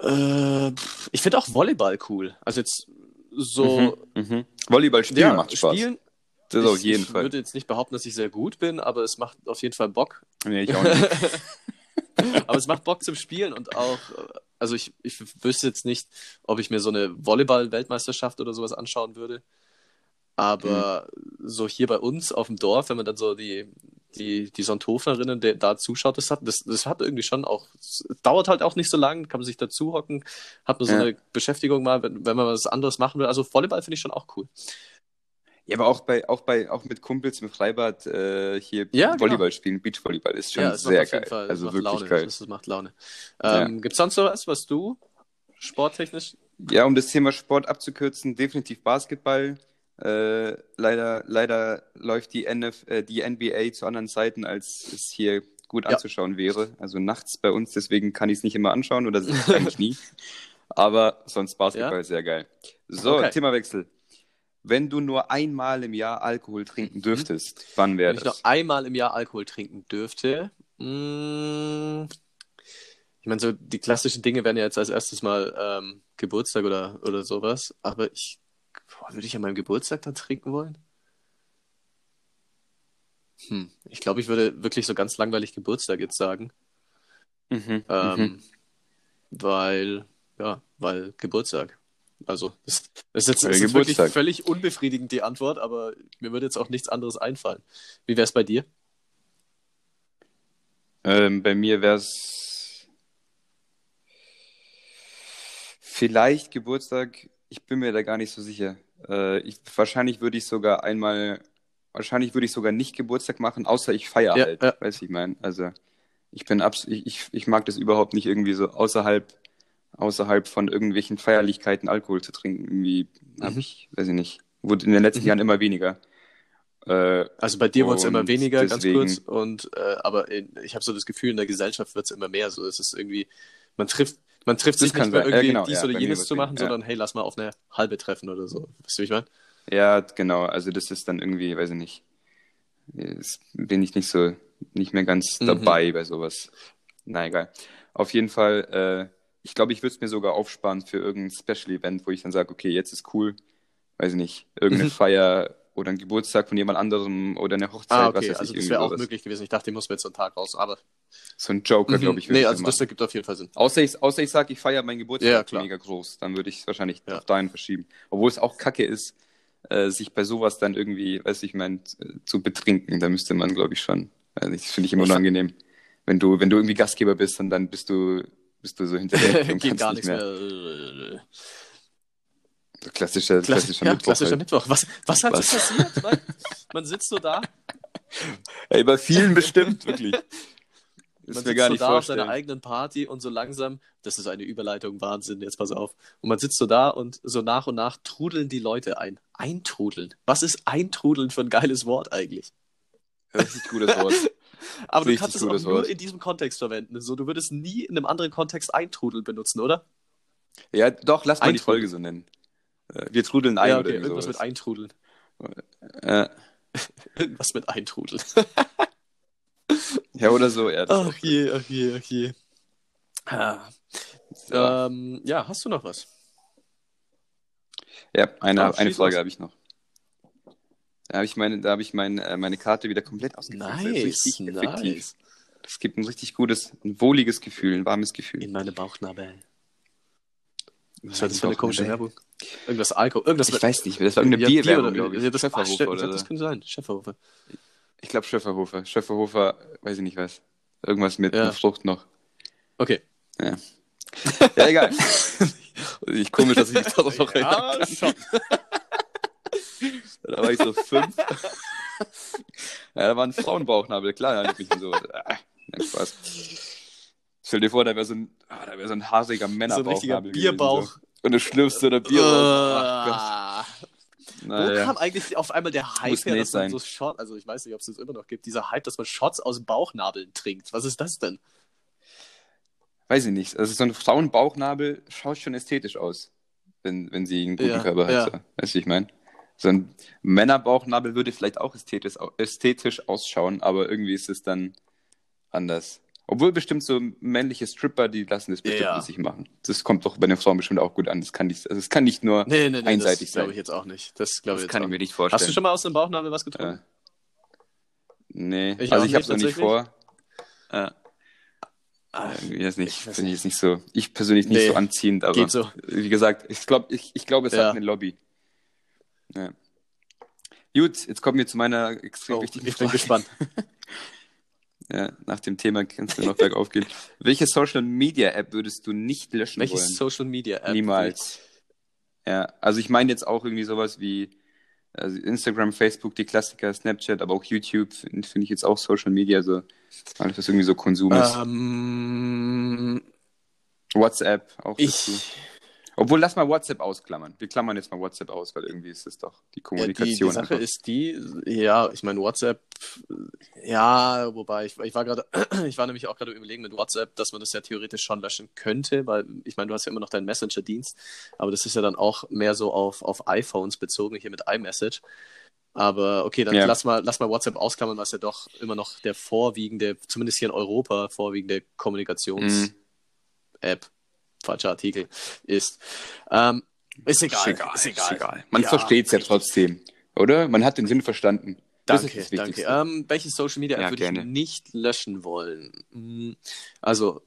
Äh, ich finde auch Volleyball cool. Also jetzt so Mhm, mhm. Volleyball spielen ja, macht Spaß. spielen. das ich, auf jeden ich Fall. würde jetzt nicht behaupten, dass ich sehr gut bin, aber es macht auf jeden Fall Bock. Nee, ich auch nicht. aber es macht Bock zum Spielen und auch, äh, also ich, ich wüsste jetzt nicht, ob ich mir so eine Volleyball-Weltmeisterschaft oder sowas anschauen würde. Aber Mhm. so hier bei uns auf dem Dorf, wenn man dann so die, die, die Sonthofnerinnen der da zuschaut, das hat, das, das hat irgendwie schon auch, dauert halt auch nicht so lang, kann man sich dazu hocken, hat man so Ja. eine Beschäftigung mal, wenn, wenn man was anderes machen will. Also Volleyball finde ich schon auch cool. Ja, aber auch bei, auch bei, auch mit Kumpels im Freibad äh, hier Ja, genau. Volleyball spielen, Beachvolleyball ist schon es sehr geil. Fall, also wirklich Laune. geil. Das, das macht Laune. Ja. Ähm, Gibt es sonst noch was, was du sporttechnisch Ja, um das Thema Sport abzukürzen, definitiv Basketball. Äh, leider, leider läuft die, NF, äh, die NBA zu anderen Zeiten, als es hier gut Ja. anzuschauen wäre. Also nachts bei uns, deswegen kann ich es nicht immer anschauen oder eigentlich nie. Aber sonst Basketball Ja? sehr geil. So, Okay. Themawechsel. Wenn du nur einmal im Jahr Alkohol trinken dürftest, wann wäre Wenn ich noch das? einmal im Jahr Alkohol trinken dürfte, mh, ich meine, so die klassischen Dinge wären ja jetzt als erstes mal ähm, Geburtstag oder, oder sowas, aber ich boah, würde ich an meinem Geburtstag dann trinken wollen? Hm, ich glaube, ich würde wirklich so ganz langweilig Geburtstag jetzt sagen, Mhm, ähm, mhm. weil, ja, weil Geburtstag. Also, das, das ist jetzt das ist wirklich völlig unbefriedigend die Antwort, aber mir würde jetzt auch nichts anderes einfallen. Wie wäre es bei dir? Ähm, bei mir wäre es vielleicht Geburtstag. Ich bin mir da gar nicht so sicher. Äh, ich, wahrscheinlich würde ich sogar einmal, wahrscheinlich würde ich sogar nicht Geburtstag machen, außer ich feiere Ja, halt. ja. Weißt du, ich meine, also ich bin abs ich, ich, ich mag das überhaupt nicht irgendwie so außerhalb, außerhalb von irgendwelchen Feierlichkeiten Alkohol zu trinken. Irgendwie habe Mhm. ich, weiß ich nicht, wurde in den letzten Mhm. Jahren immer weniger. Äh, Also bei dir wurde es immer weniger, deswegen- ganz kurz. Und äh, aber in, ich habe so das Gefühl, in der Gesellschaft wird es immer mehr. So es ist irgendwie, man trifft, man trifft sich nicht mehr sein. Ja, irgendwie genau, dies ja, oder jenes zu machen, sondern hey, lass mal auf eine halbe treffen oder so. Weißt du, wie ich meine? ja, genau. Also das ist dann irgendwie, weiß ich nicht, bin ich nicht so, nicht mehr ganz Mhm. dabei bei sowas. Na egal. Auf jeden Fall, äh, ich glaube, ich würde es mir sogar aufsparen für irgendein Special-Event, wo ich dann sage, okay, jetzt ist cool, weiß ich nicht, irgendeine Mhm. Feier oder ein Geburtstag von jemand anderem oder eine Hochzeit, Ah, was okay, weiß also ich, das irgendwie wäre auch sowas. möglich gewesen. Ich dachte, ich muss mir jetzt so einen Tag raus, aber. So ein Joker, Mhm. glaube ich, würde Nee, ich also das ergibt auf jeden Fall Sinn. Außer ich, außer ich sage, ich feiere meinen Geburtstag Ja, klar. mega groß, dann würde ich es wahrscheinlich Ja. auf dahin verschieben. Obwohl es auch kacke ist, äh, sich bei sowas dann irgendwie, weiß ich mein, äh, zu betrinken. Da müsste man, glaube ich, schon. Also das finde ich immer unangenehm. Wenn du, wenn du irgendwie Gastgeber bist und dann bist du, bist du so hinterher Geht gar nicht nichts mehr. mehr. Klassischer, Klass klassischer ja, Mittwoch. klassischer halt. Mittwoch. Was, was hat Was? passiert? Man, man sitzt so da, Ey, bei vielen bestimmt, wirklich. man Das mir sitzt gar so da auf seiner vorstellen. eigenen Party und so langsam, das ist eine Überleitung, Wahnsinn, jetzt pass auf. Und man sitzt so da und so nach und nach trudeln die Leute ein. Eintrudeln. Was ist eintrudeln für ein geiles Wort eigentlich? Richtig gutes Wort. Aber du Richtig kannst es auch nur Wort. in diesem Kontext verwenden. So, du würdest nie in einem anderen Kontext eintrudeln benutzen, oder? Ja, doch, lass mal die Eintrudeln. Folge so nennen. Äh, Wir trudeln ein ja, oder okay, irgendwie irgendwas mit sowas. eintrudeln. Äh, Irgendwas mit eintrudeln. ja, oder so, ja. Das Ach je, ach je, ach je. Ah. So. Ähm, ja, hast du noch was? Ja, eine, Ah, eine Frage habe ich noch. Da habe ich meine, da habe ich mein, äh, meine Karte wieder komplett ausgefüllt. Das ist Nice, effektiv. nice. Das gibt ein richtig gutes, ein wohliges Gefühl, ein warmes Gefühl. In meine Bauchnabel. Was war das für eine komische. Werbung? Irgendwas Alkohol. Irgendwas Ich weiß nicht, das war irgendeine ja, Bier Bierwerbung, oder, glaube ich. ja, das, ach, stimmt, oder das könnte sein. Schäferhofer. Ich glaube Schäferhofer. Schäferhofer, weiß ich nicht was. Irgendwas mit Ja. Frucht noch. Okay. Ja, egal. ich komisch, dass ich mich darauf noch kann. schon. Da war ich so fünf. ja, da war ein Frauenbauchnabel, klar, da mich so. Ah, nein, Spaß. Stell dir vor, da wäre so ein, ah, da wär so ein haariger So ein Männerbauchnabel. richtiger gewesen, Bierbauch. So. Und du schlürfst so der Bier raus. Ach Ah. Gott. Wo Naja. kam eigentlich auf einmal der Hype Muss her, dass man sein. so Shot, also ich weiß nicht, ob es das immer noch gibt, dieser Hype, dass man Shots aus Bauchnabeln trinkt. Was ist das denn? Weiß ich nicht. Also so ein Frauenbauchnabel schaut schon ästhetisch aus, wenn, wenn sie einen guten Ja, Körper hat. ja. So. Weißt du, ich meine? So ein Männerbauchnabel würde vielleicht auch ästhetisch, ästhetisch ausschauen, aber irgendwie ist es dann anders. Obwohl bestimmt so männliche Stripper, die lassen das bestimmt Ja. sich machen. Das kommt doch bei den Frauen bestimmt auch gut an. Das kann nicht, also es kann nicht nur. Nee, nee, nee, Einseitig das glaube sein. ich jetzt auch nicht. Das glaube ich das jetzt kann auch ich mir nicht. nicht vorstellen. Hast du schon mal aus dem Bauchnabel was getrunken? Äh, nee, Ich also ich habe nicht, es noch nicht tatsächlich. vor. Äh, jetzt nicht, Ich finde ich jetzt nicht so. Ich persönlich nicht so anziehend, aber geht so. wie gesagt, ich glaube, ich, ich glaube, es Ja. hat eine Lobby. Ja. Gut, jetzt kommen wir zu meiner extrem Oh, wichtigen ich bin Frage. gespannt. Ja, nach dem Thema kannst du noch bergauf gehen. Welche Social Media App würdest du nicht löschen Welche wollen? Social Media App? Niemals. Ja, also ich meine jetzt auch irgendwie sowas wie also Instagram, Facebook, die Klassiker, Snapchat, aber auch YouTube finde find ich jetzt auch Social Media, so alles, was irgendwie so Konsum ist. Ähm, WhatsApp auch dazu. Obwohl, lass mal WhatsApp ausklammern. Wir klammern jetzt mal WhatsApp aus, weil irgendwie ist es doch die ja, die, Kommunikation. die Sache einfach. ist die, ja, ich meine WhatsApp, ja, wobei ich, ich war gerade, ich war nämlich auch gerade überlegen mit WhatsApp, dass man das ja theoretisch schon löschen könnte, weil ich meine, du hast ja immer noch deinen Messenger-Dienst, aber das ist ja dann auch mehr so auf, auf iPhones bezogen, hier mit iMessage. Aber okay, dann Ja. lass, mal, lass mal WhatsApp ausklammern, was ja doch immer noch der vorwiegende, zumindest hier in Europa, vorwiegende Mhm. App, falscher Artikel, ist. Ähm, ist egal. Ist egal, Ist egal. Man Ja, versteht es ja trotzdem, oder? Man hat den Sinn verstanden. Danke, danke. Ähm, welche Social Media App Ja, würde gerne. ich nicht löschen wollen? Hm, Also,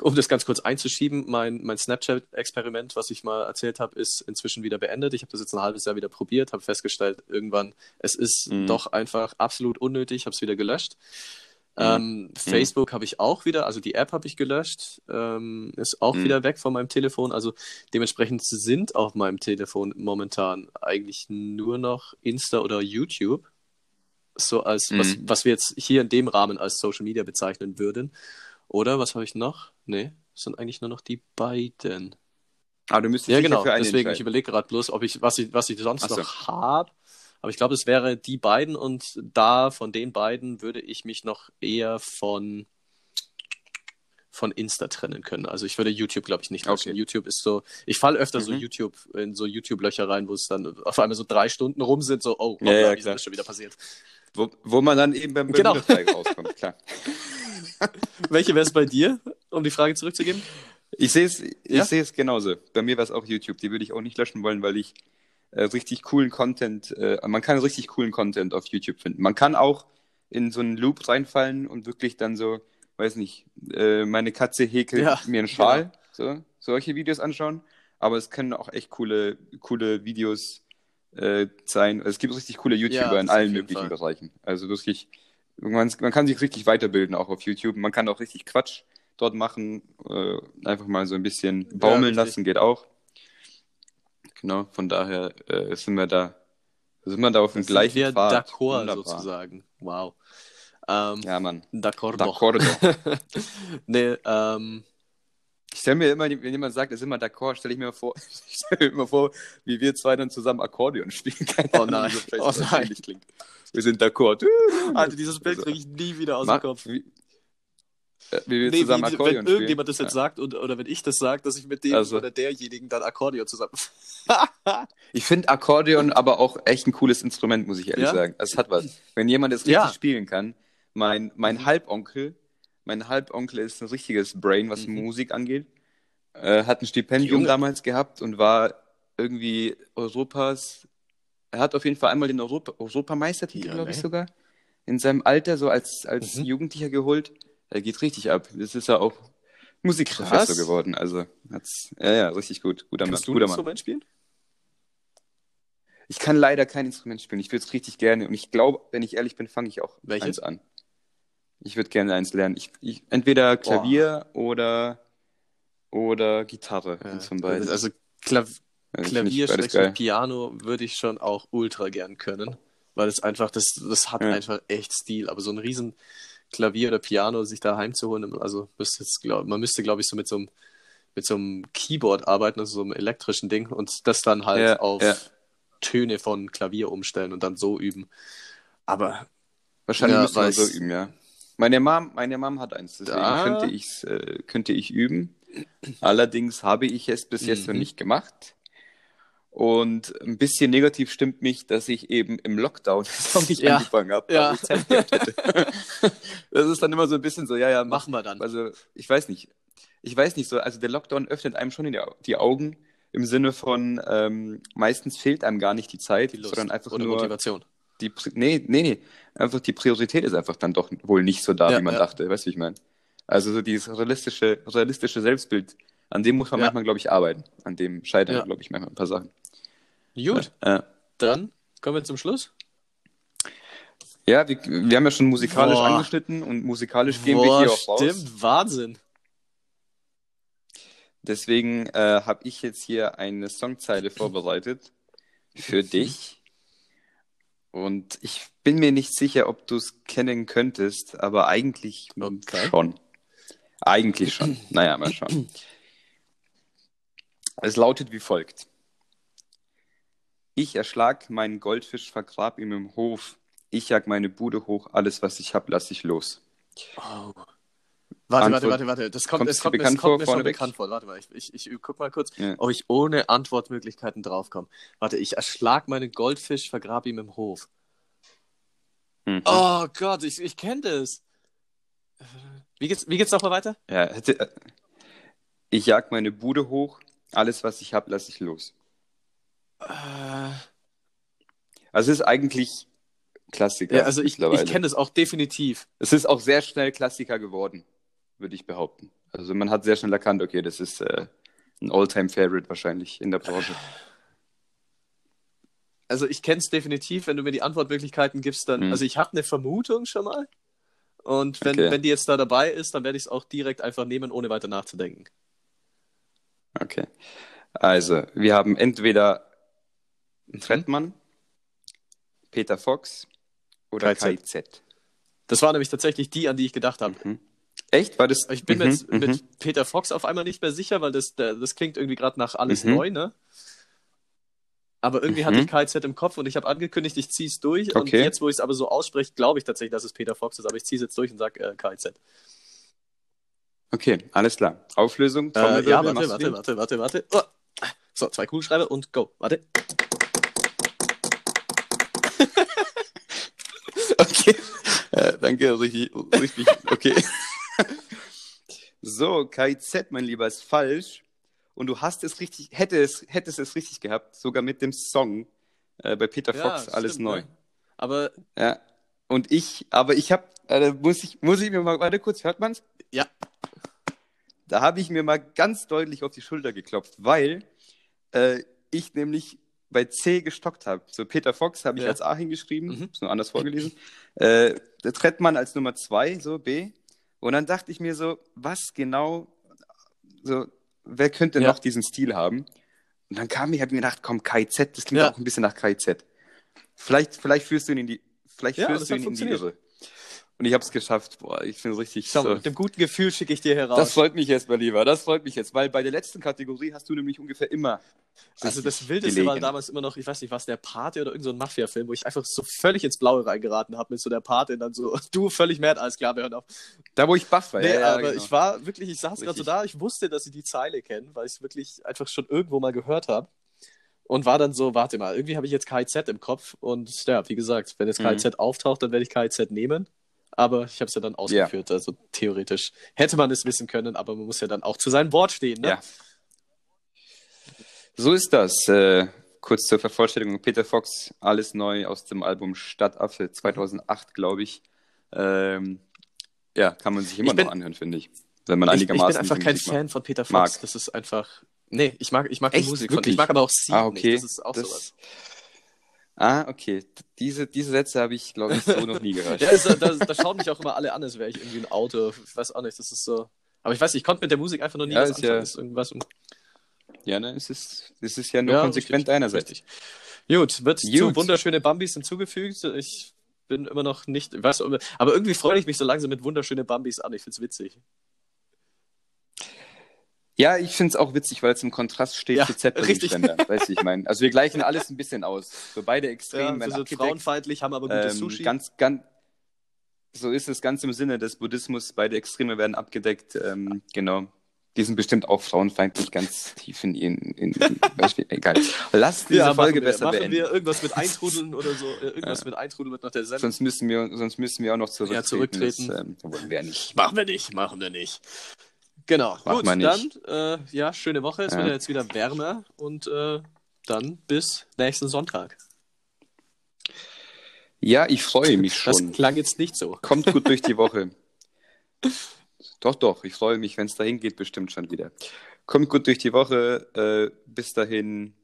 um das ganz kurz einzuschieben, mein, mein Snapchat-Experiment, was ich mal erzählt habe, ist inzwischen wieder beendet. Ich habe das jetzt ein halbes Jahr wieder probiert, habe festgestellt, irgendwann, es ist Mhm. doch einfach absolut unnötig, habe es wieder gelöscht. Mhm. Ähm, Facebook habe ich auch wieder, also die App habe ich gelöscht, ähm, ist auch Mhm. wieder weg von meinem Telefon. Also dementsprechend sind auf meinem Telefon momentan eigentlich nur noch Insta oder YouTube. So als, was, Mhm. was wir jetzt hier in dem Rahmen als Social Media bezeichnen würden. Oder was habe ich noch? Nee, sind eigentlich nur noch die beiden. Ah, du müsstest Ja, genau. Deswegen, ich überlege gerade bloß, ob ich, was ich, was ich sonst so. noch habe. Aber ich glaube, es wäre die beiden und da von den beiden würde ich mich noch eher von, von Insta trennen können. Also ich würde YouTube, glaube ich, nicht löschen. Okay. YouTube ist so, ich falle öfter so Mhm. YouTube in so YouTube-Löcher rein, wo es dann auf einmal so drei Stunden rum sind, so, oh, Ja, ja, wie ist das schon wieder passiert? Wo, wo man dann eben beim Genau. Rauskommt, klar. Welche wäre es bei dir, um die Frage zurückzugeben? Ich sehe es ich Ja? sehe es genauso. Bei mir wäre es auch YouTube. Die würde ich auch nicht löschen wollen, weil ich äh, richtig coolen Content, äh, man kann richtig coolen Content auf YouTube finden. Man kann auch in so einen Loop reinfallen und wirklich dann so, weiß nicht, äh, meine Katze häkelt Ja, mir einen Schal, so, solche Videos anschauen. Aber es können auch echt coole, coole Videos äh, sein. Es gibt richtig coole Ja, YouTuber das in allen möglichen Fall. Bereichen. Also wirklich, man, man kann sich richtig weiterbilden auch auf YouTube. Man kann auch richtig Quatsch dort machen. Äh, einfach mal so ein bisschen baumeln richtig. lassen geht auch. Genau, von daher äh, sind wir da, sind wir da auf dem Sind gleichen wir Pfad. d'accord Wunderbar. sozusagen. Wow. Ähm, Ja, Mann. D'accord. D'accord. nee, ähm, Ich stelle mir immer, wenn jemand sagt, ist immer d'accord, stelle ich mir vor, ich stelle mir immer vor, wie wir zwei dann zusammen Akkordeon spielen. Keine Oh Ahnung, nein. wie das Oh nein. klingt. Wir sind d'accord. Alter, dieses Bild Also, kriege ich nie wieder aus dem Kopf. Wie, wie wir Nee, zusammen wie, Akkordeon wenn spielen. irgendjemand das jetzt Ja. sagt und, oder wenn ich das sage, dass ich mit dem Also. oder derjenigen dann Akkordeon zusammen. Ich finde Akkordeon aber auch echt ein cooles Instrument, muss ich ehrlich Ja? sagen. Also es hat was. Wenn jemand es richtig Ja. spielen kann, mein, mein Mhm. Halbonkel, mein Halbonkel ist ein richtiges Brain, was Mhm. Musik angeht. Äh, hat ein Stipendium Junge. damals gehabt und war irgendwie Europas. Er hat auf jeden Fall einmal den Europa, Europameistertitel, glaube ich ne? sogar, in seinem Alter so als, als Mhm. Jugendlicher geholt. Er geht richtig ab. Das ist ja auch Musikprofessor geworden. Also hat's, ja, ja, richtig gut. Guter Mann. Kannst du ein Mann. Instrument spielen? Ich kann leider kein Instrument spielen. Ich würde es richtig gerne. Und ich glaube, wenn ich ehrlich bin, fange ich auch Welches? eins an. Ich würde gerne eins lernen. Ich, ich, entweder Klavier oder, oder Gitarre. eins von beiden. Also Klav Also Klavier, geil. Piano würde ich schon auch ultra gern können, weil es einfach, das, das hat Ja. einfach echt Stil. Aber so ein riesen Klavier oder Piano sich da heimzuholen, also müsste jetzt, glaub, man müsste, glaube ich, so mit so einem mit so einem Keyboard arbeiten, also so einem elektrischen Ding und das dann halt Ja, auf ja. Töne von Klavier umstellen und dann so üben. Aber Wahrscheinlich Ja, müsste man so üben, ja. Meine Mom, meine Mom hat eins, deswegen Da- könnte, ich's, äh, könnte ich üben. Allerdings habe ich es bis jetzt noch Mhm. nicht gemacht. Und ein bisschen negativ stimmt mich, dass ich eben im Lockdown das noch nicht Ja. angefangen habe, Ja. ich Zeit gehabt hätte. das ist dann immer so ein bisschen so, ja, ja, mach. machen wir dann. Also, ich weiß nicht. Ich weiß nicht so, also der Lockdown öffnet einem schon die, Au- die Augen im Sinne von, ähm, meistens fehlt einem gar nicht die Zeit, Die Lust sondern einfach nur Motivation. die, nee, nee, nee, einfach die Priorität ist einfach dann doch wohl nicht so da, Ja, wie man dachte, weißt du, wie ich meine? Also so dieses realistische, realistische Selbstbild, an dem muss man Ja. manchmal, glaube ich, arbeiten. An dem scheitern, Ja. glaube ich, manchmal ein paar Sachen. Gut, Ja, dann kommen wir zum Schluss. ja wir, wir haben ja schon musikalisch Boah. angeschnitten und musikalisch gehen wir Boah, hier auch raus. stimmt, Wahnsinn. Deswegen äh, habe ich jetzt hier eine Songzeile vorbereitet für dich. Und ich bin mir nicht sicher, ob du es kennen könntest, aber eigentlich Okay. schon. Eigentlich schon. Naja, mal schauen. Es lautet wie folgt. Ich erschlag meinen Goldfisch, vergrab ihm im Hof. Ich jag meine Bude hoch, alles, was ich hab, lass ich los. Oh. Warte, Antwort- warte, warte, warte. Das kommt, dir kommt, mir- bekannt das kommt vor, mir schon bekannt vor. Warte mal, ich, ich, ich guck mal kurz, Ja. ob ich ohne Antwortmöglichkeiten draufkomme. Warte, ich erschlag meinen Goldfisch, vergrab ihm im Hof. Mhm. Oh Gott, ich, ich kenne das. Wie geht's, wie geht's nochmal weiter? Ja, hätte, äh, ich jag meine Bude hoch, alles, was ich hab, lass ich los. Äh, Also es ist eigentlich Klassiker. ja, also ich, ich kenne das auch definitiv. Es ist auch sehr schnell Klassiker geworden, würde ich behaupten. Also man hat sehr schnell erkannt, okay, das ist äh, ein All-Time-Favorite wahrscheinlich in der Branche. Also ich kenne es definitiv, wenn du mir die Antwortmöglichkeiten gibst, dann. Mhm. Also ich habe eine Vermutung schon mal. Und wenn, Okay. wenn die jetzt da dabei ist, dann werde ich es auch direkt einfach nehmen, ohne weiter nachzudenken. Okay. Also, wir haben entweder Mhm. Trettmann, Peter Fox oder KZ. KIZ. Das war nämlich tatsächlich die, an die ich gedacht habe. Mhm. Echt? War das? Ich bin mir jetzt mit Peter Fox auf einmal nicht mehr sicher, weil das, das klingt irgendwie gerade nach alles Mhm. neu, ne? Aber irgendwie Mhm. hatte ich KZ im Kopf und ich habe angekündigt, ich ziehe es durch. Und Okay. jetzt, wo ich es aber so ausspreche, glaube ich tatsächlich, dass es Peter Fox ist. Aber ich ziehe es jetzt durch und sage äh, KZ. Okay, alles klar. Auflösung. Äh, ja, warte, warte, warte, warte, warte. Oh. So, zwei Kugelschreiber und go. Warte. Okay. Äh, danke, richtig, richtig, okay. so, KIZ, mein Lieber, ist falsch. Und du hast es richtig, hätte es, hättest es richtig gehabt, sogar mit dem Song äh, bei Peter Fox, alles stimmt, neu. ne? Aber Ja. Und ich, aber ich habe, äh, muss ich, muss ich mir mal, warte kurz, hört man's? ja, Da habe ich mir mal ganz deutlich auf die Schulter geklopft, weil äh, ich nämlich bei C gestockt habe. So Peter Fox habe ich Ja. als A hingeschrieben, Mhm. ist nur anders vorgelesen. Äh, der Trettmann als Nummer zwei, so B. Und dann dachte ich mir so, was genau, so, wer könnte Ja. noch diesen Stil haben? Und dann kam ich, habe mir gedacht, komm, KIZ, das klingt Ja. auch ein bisschen nach KIZ. Vielleicht, vielleicht führst du ihn in die, vielleicht führst du ihn in die. Irre. Und ich habe es geschafft. Boah, ich finde es richtig schau so. mit dem guten Gefühl schicke ich dir heraus. Das freut mich jetzt, mein Lieber. Das freut mich jetzt, weil bei der letzten Kategorie hast du nämlich ungefähr immer. Also das Wildeste war gelegen. damals immer noch, ich weiß nicht, was der Pate oder irgendein so Mafia-Film, wo ich einfach so völlig ins Blaue reingeraten habe mit so der Pate und dann so, du völlig mad, alles klar, wir hören auf. Da, wo ich baff war. Nee, ja, ja, aber genau. ich war wirklich, ich saß gerade so da, ich wusste, dass ich die Zeile kenne, weil ich es wirklich einfach schon irgendwo mal gehört habe. Und war dann so, warte mal, irgendwie habe ich jetzt KIZ im Kopf und ja, wie gesagt, wenn jetzt Mhm. KIZ auftaucht, dann werde ich KIZ nehmen. Aber ich habe es ja dann ausgeführt, also theoretisch hätte man es wissen können, aber man muss ja dann auch zu seinem Wort stehen, ne? Ja. So ist das. Äh, kurz zur Vervollständigung. Peter Fox, alles neu aus dem Album Stadtaffe 2008, glaube ich. Ähm, ja, kann man sich immer Ich bin- noch anhören, finde ich. Wenn man Ich, ich einigermaßen. bin einfach kein Musik Fan von Peter Fox. mag. Das ist einfach. Nee, ich mag, ich mag die? Musik von. Wirklich? Ich mag aber auch Sie Ah, okay. nicht. Das ist auch Das- sowas. Ah, okay. Diese, diese Sätze habe ich, glaube ich, so noch nie gehört. Ja, also, da, da schauen mich auch immer alle an, als wäre ich irgendwie ein Auto. Ich weiß auch nicht, das ist so. Aber ich weiß, ich konnte mit der Musik einfach noch nie Ja, was ist anfangen. ja- ist irgendwas. Ja, ne? Es ist, es ist ja nur Ja, konsequent richtig, einerseits. Richtig. Gut, wird zu Gut. wunderschöne Bambis hinzugefügt. Ich bin immer noch nicht, ich weiß, aber irgendwie freue ich mich so langsam mit wunderschöne Bambis an. Ich find's witzig. Ja, ich finde es auch witzig, weil es im Kontrast steht Ja, zu Zeppelin-Ständer. Weißt du, ich meine. Also wir gleichen alles ein bisschen aus. So beide Ja, Extremen wir werden sind frauenfeindlich, haben aber gutes Ähm, Sushi. ganz, ganz, so ist es ganz im Sinne des Buddhismus. Beide Extreme werden abgedeckt. Ähm, genau. Die sind bestimmt auch frauenfeindlich ganz tief in ihren. In, in. Egal. Lass diese ja, Folge machen wir, besser machen beenden. wir irgendwas mit Eintrudeln oder so. äh, Irgendwas mit Eintrudeln wird nach der Sendung. Sonst müssen, wir, sonst müssen wir auch noch zurücktreten. Ja, zurücktreten. Das ähm, wollen wir ja nicht. Machen wir nicht, machen wir nicht. Genau. Machen Gut, dann, äh, ja, schöne Woche. Es Ja. wird ja jetzt wieder wärmer und äh, dann bis nächsten Sonntag. Ja, ich freue mich Das schon. klang jetzt nicht so. Kommt gut durch die Woche. Doch, doch, ich freue mich, wenn es dahin geht, bestimmt schon wieder. Kommt gut durch die Woche. Äh, bis dahin.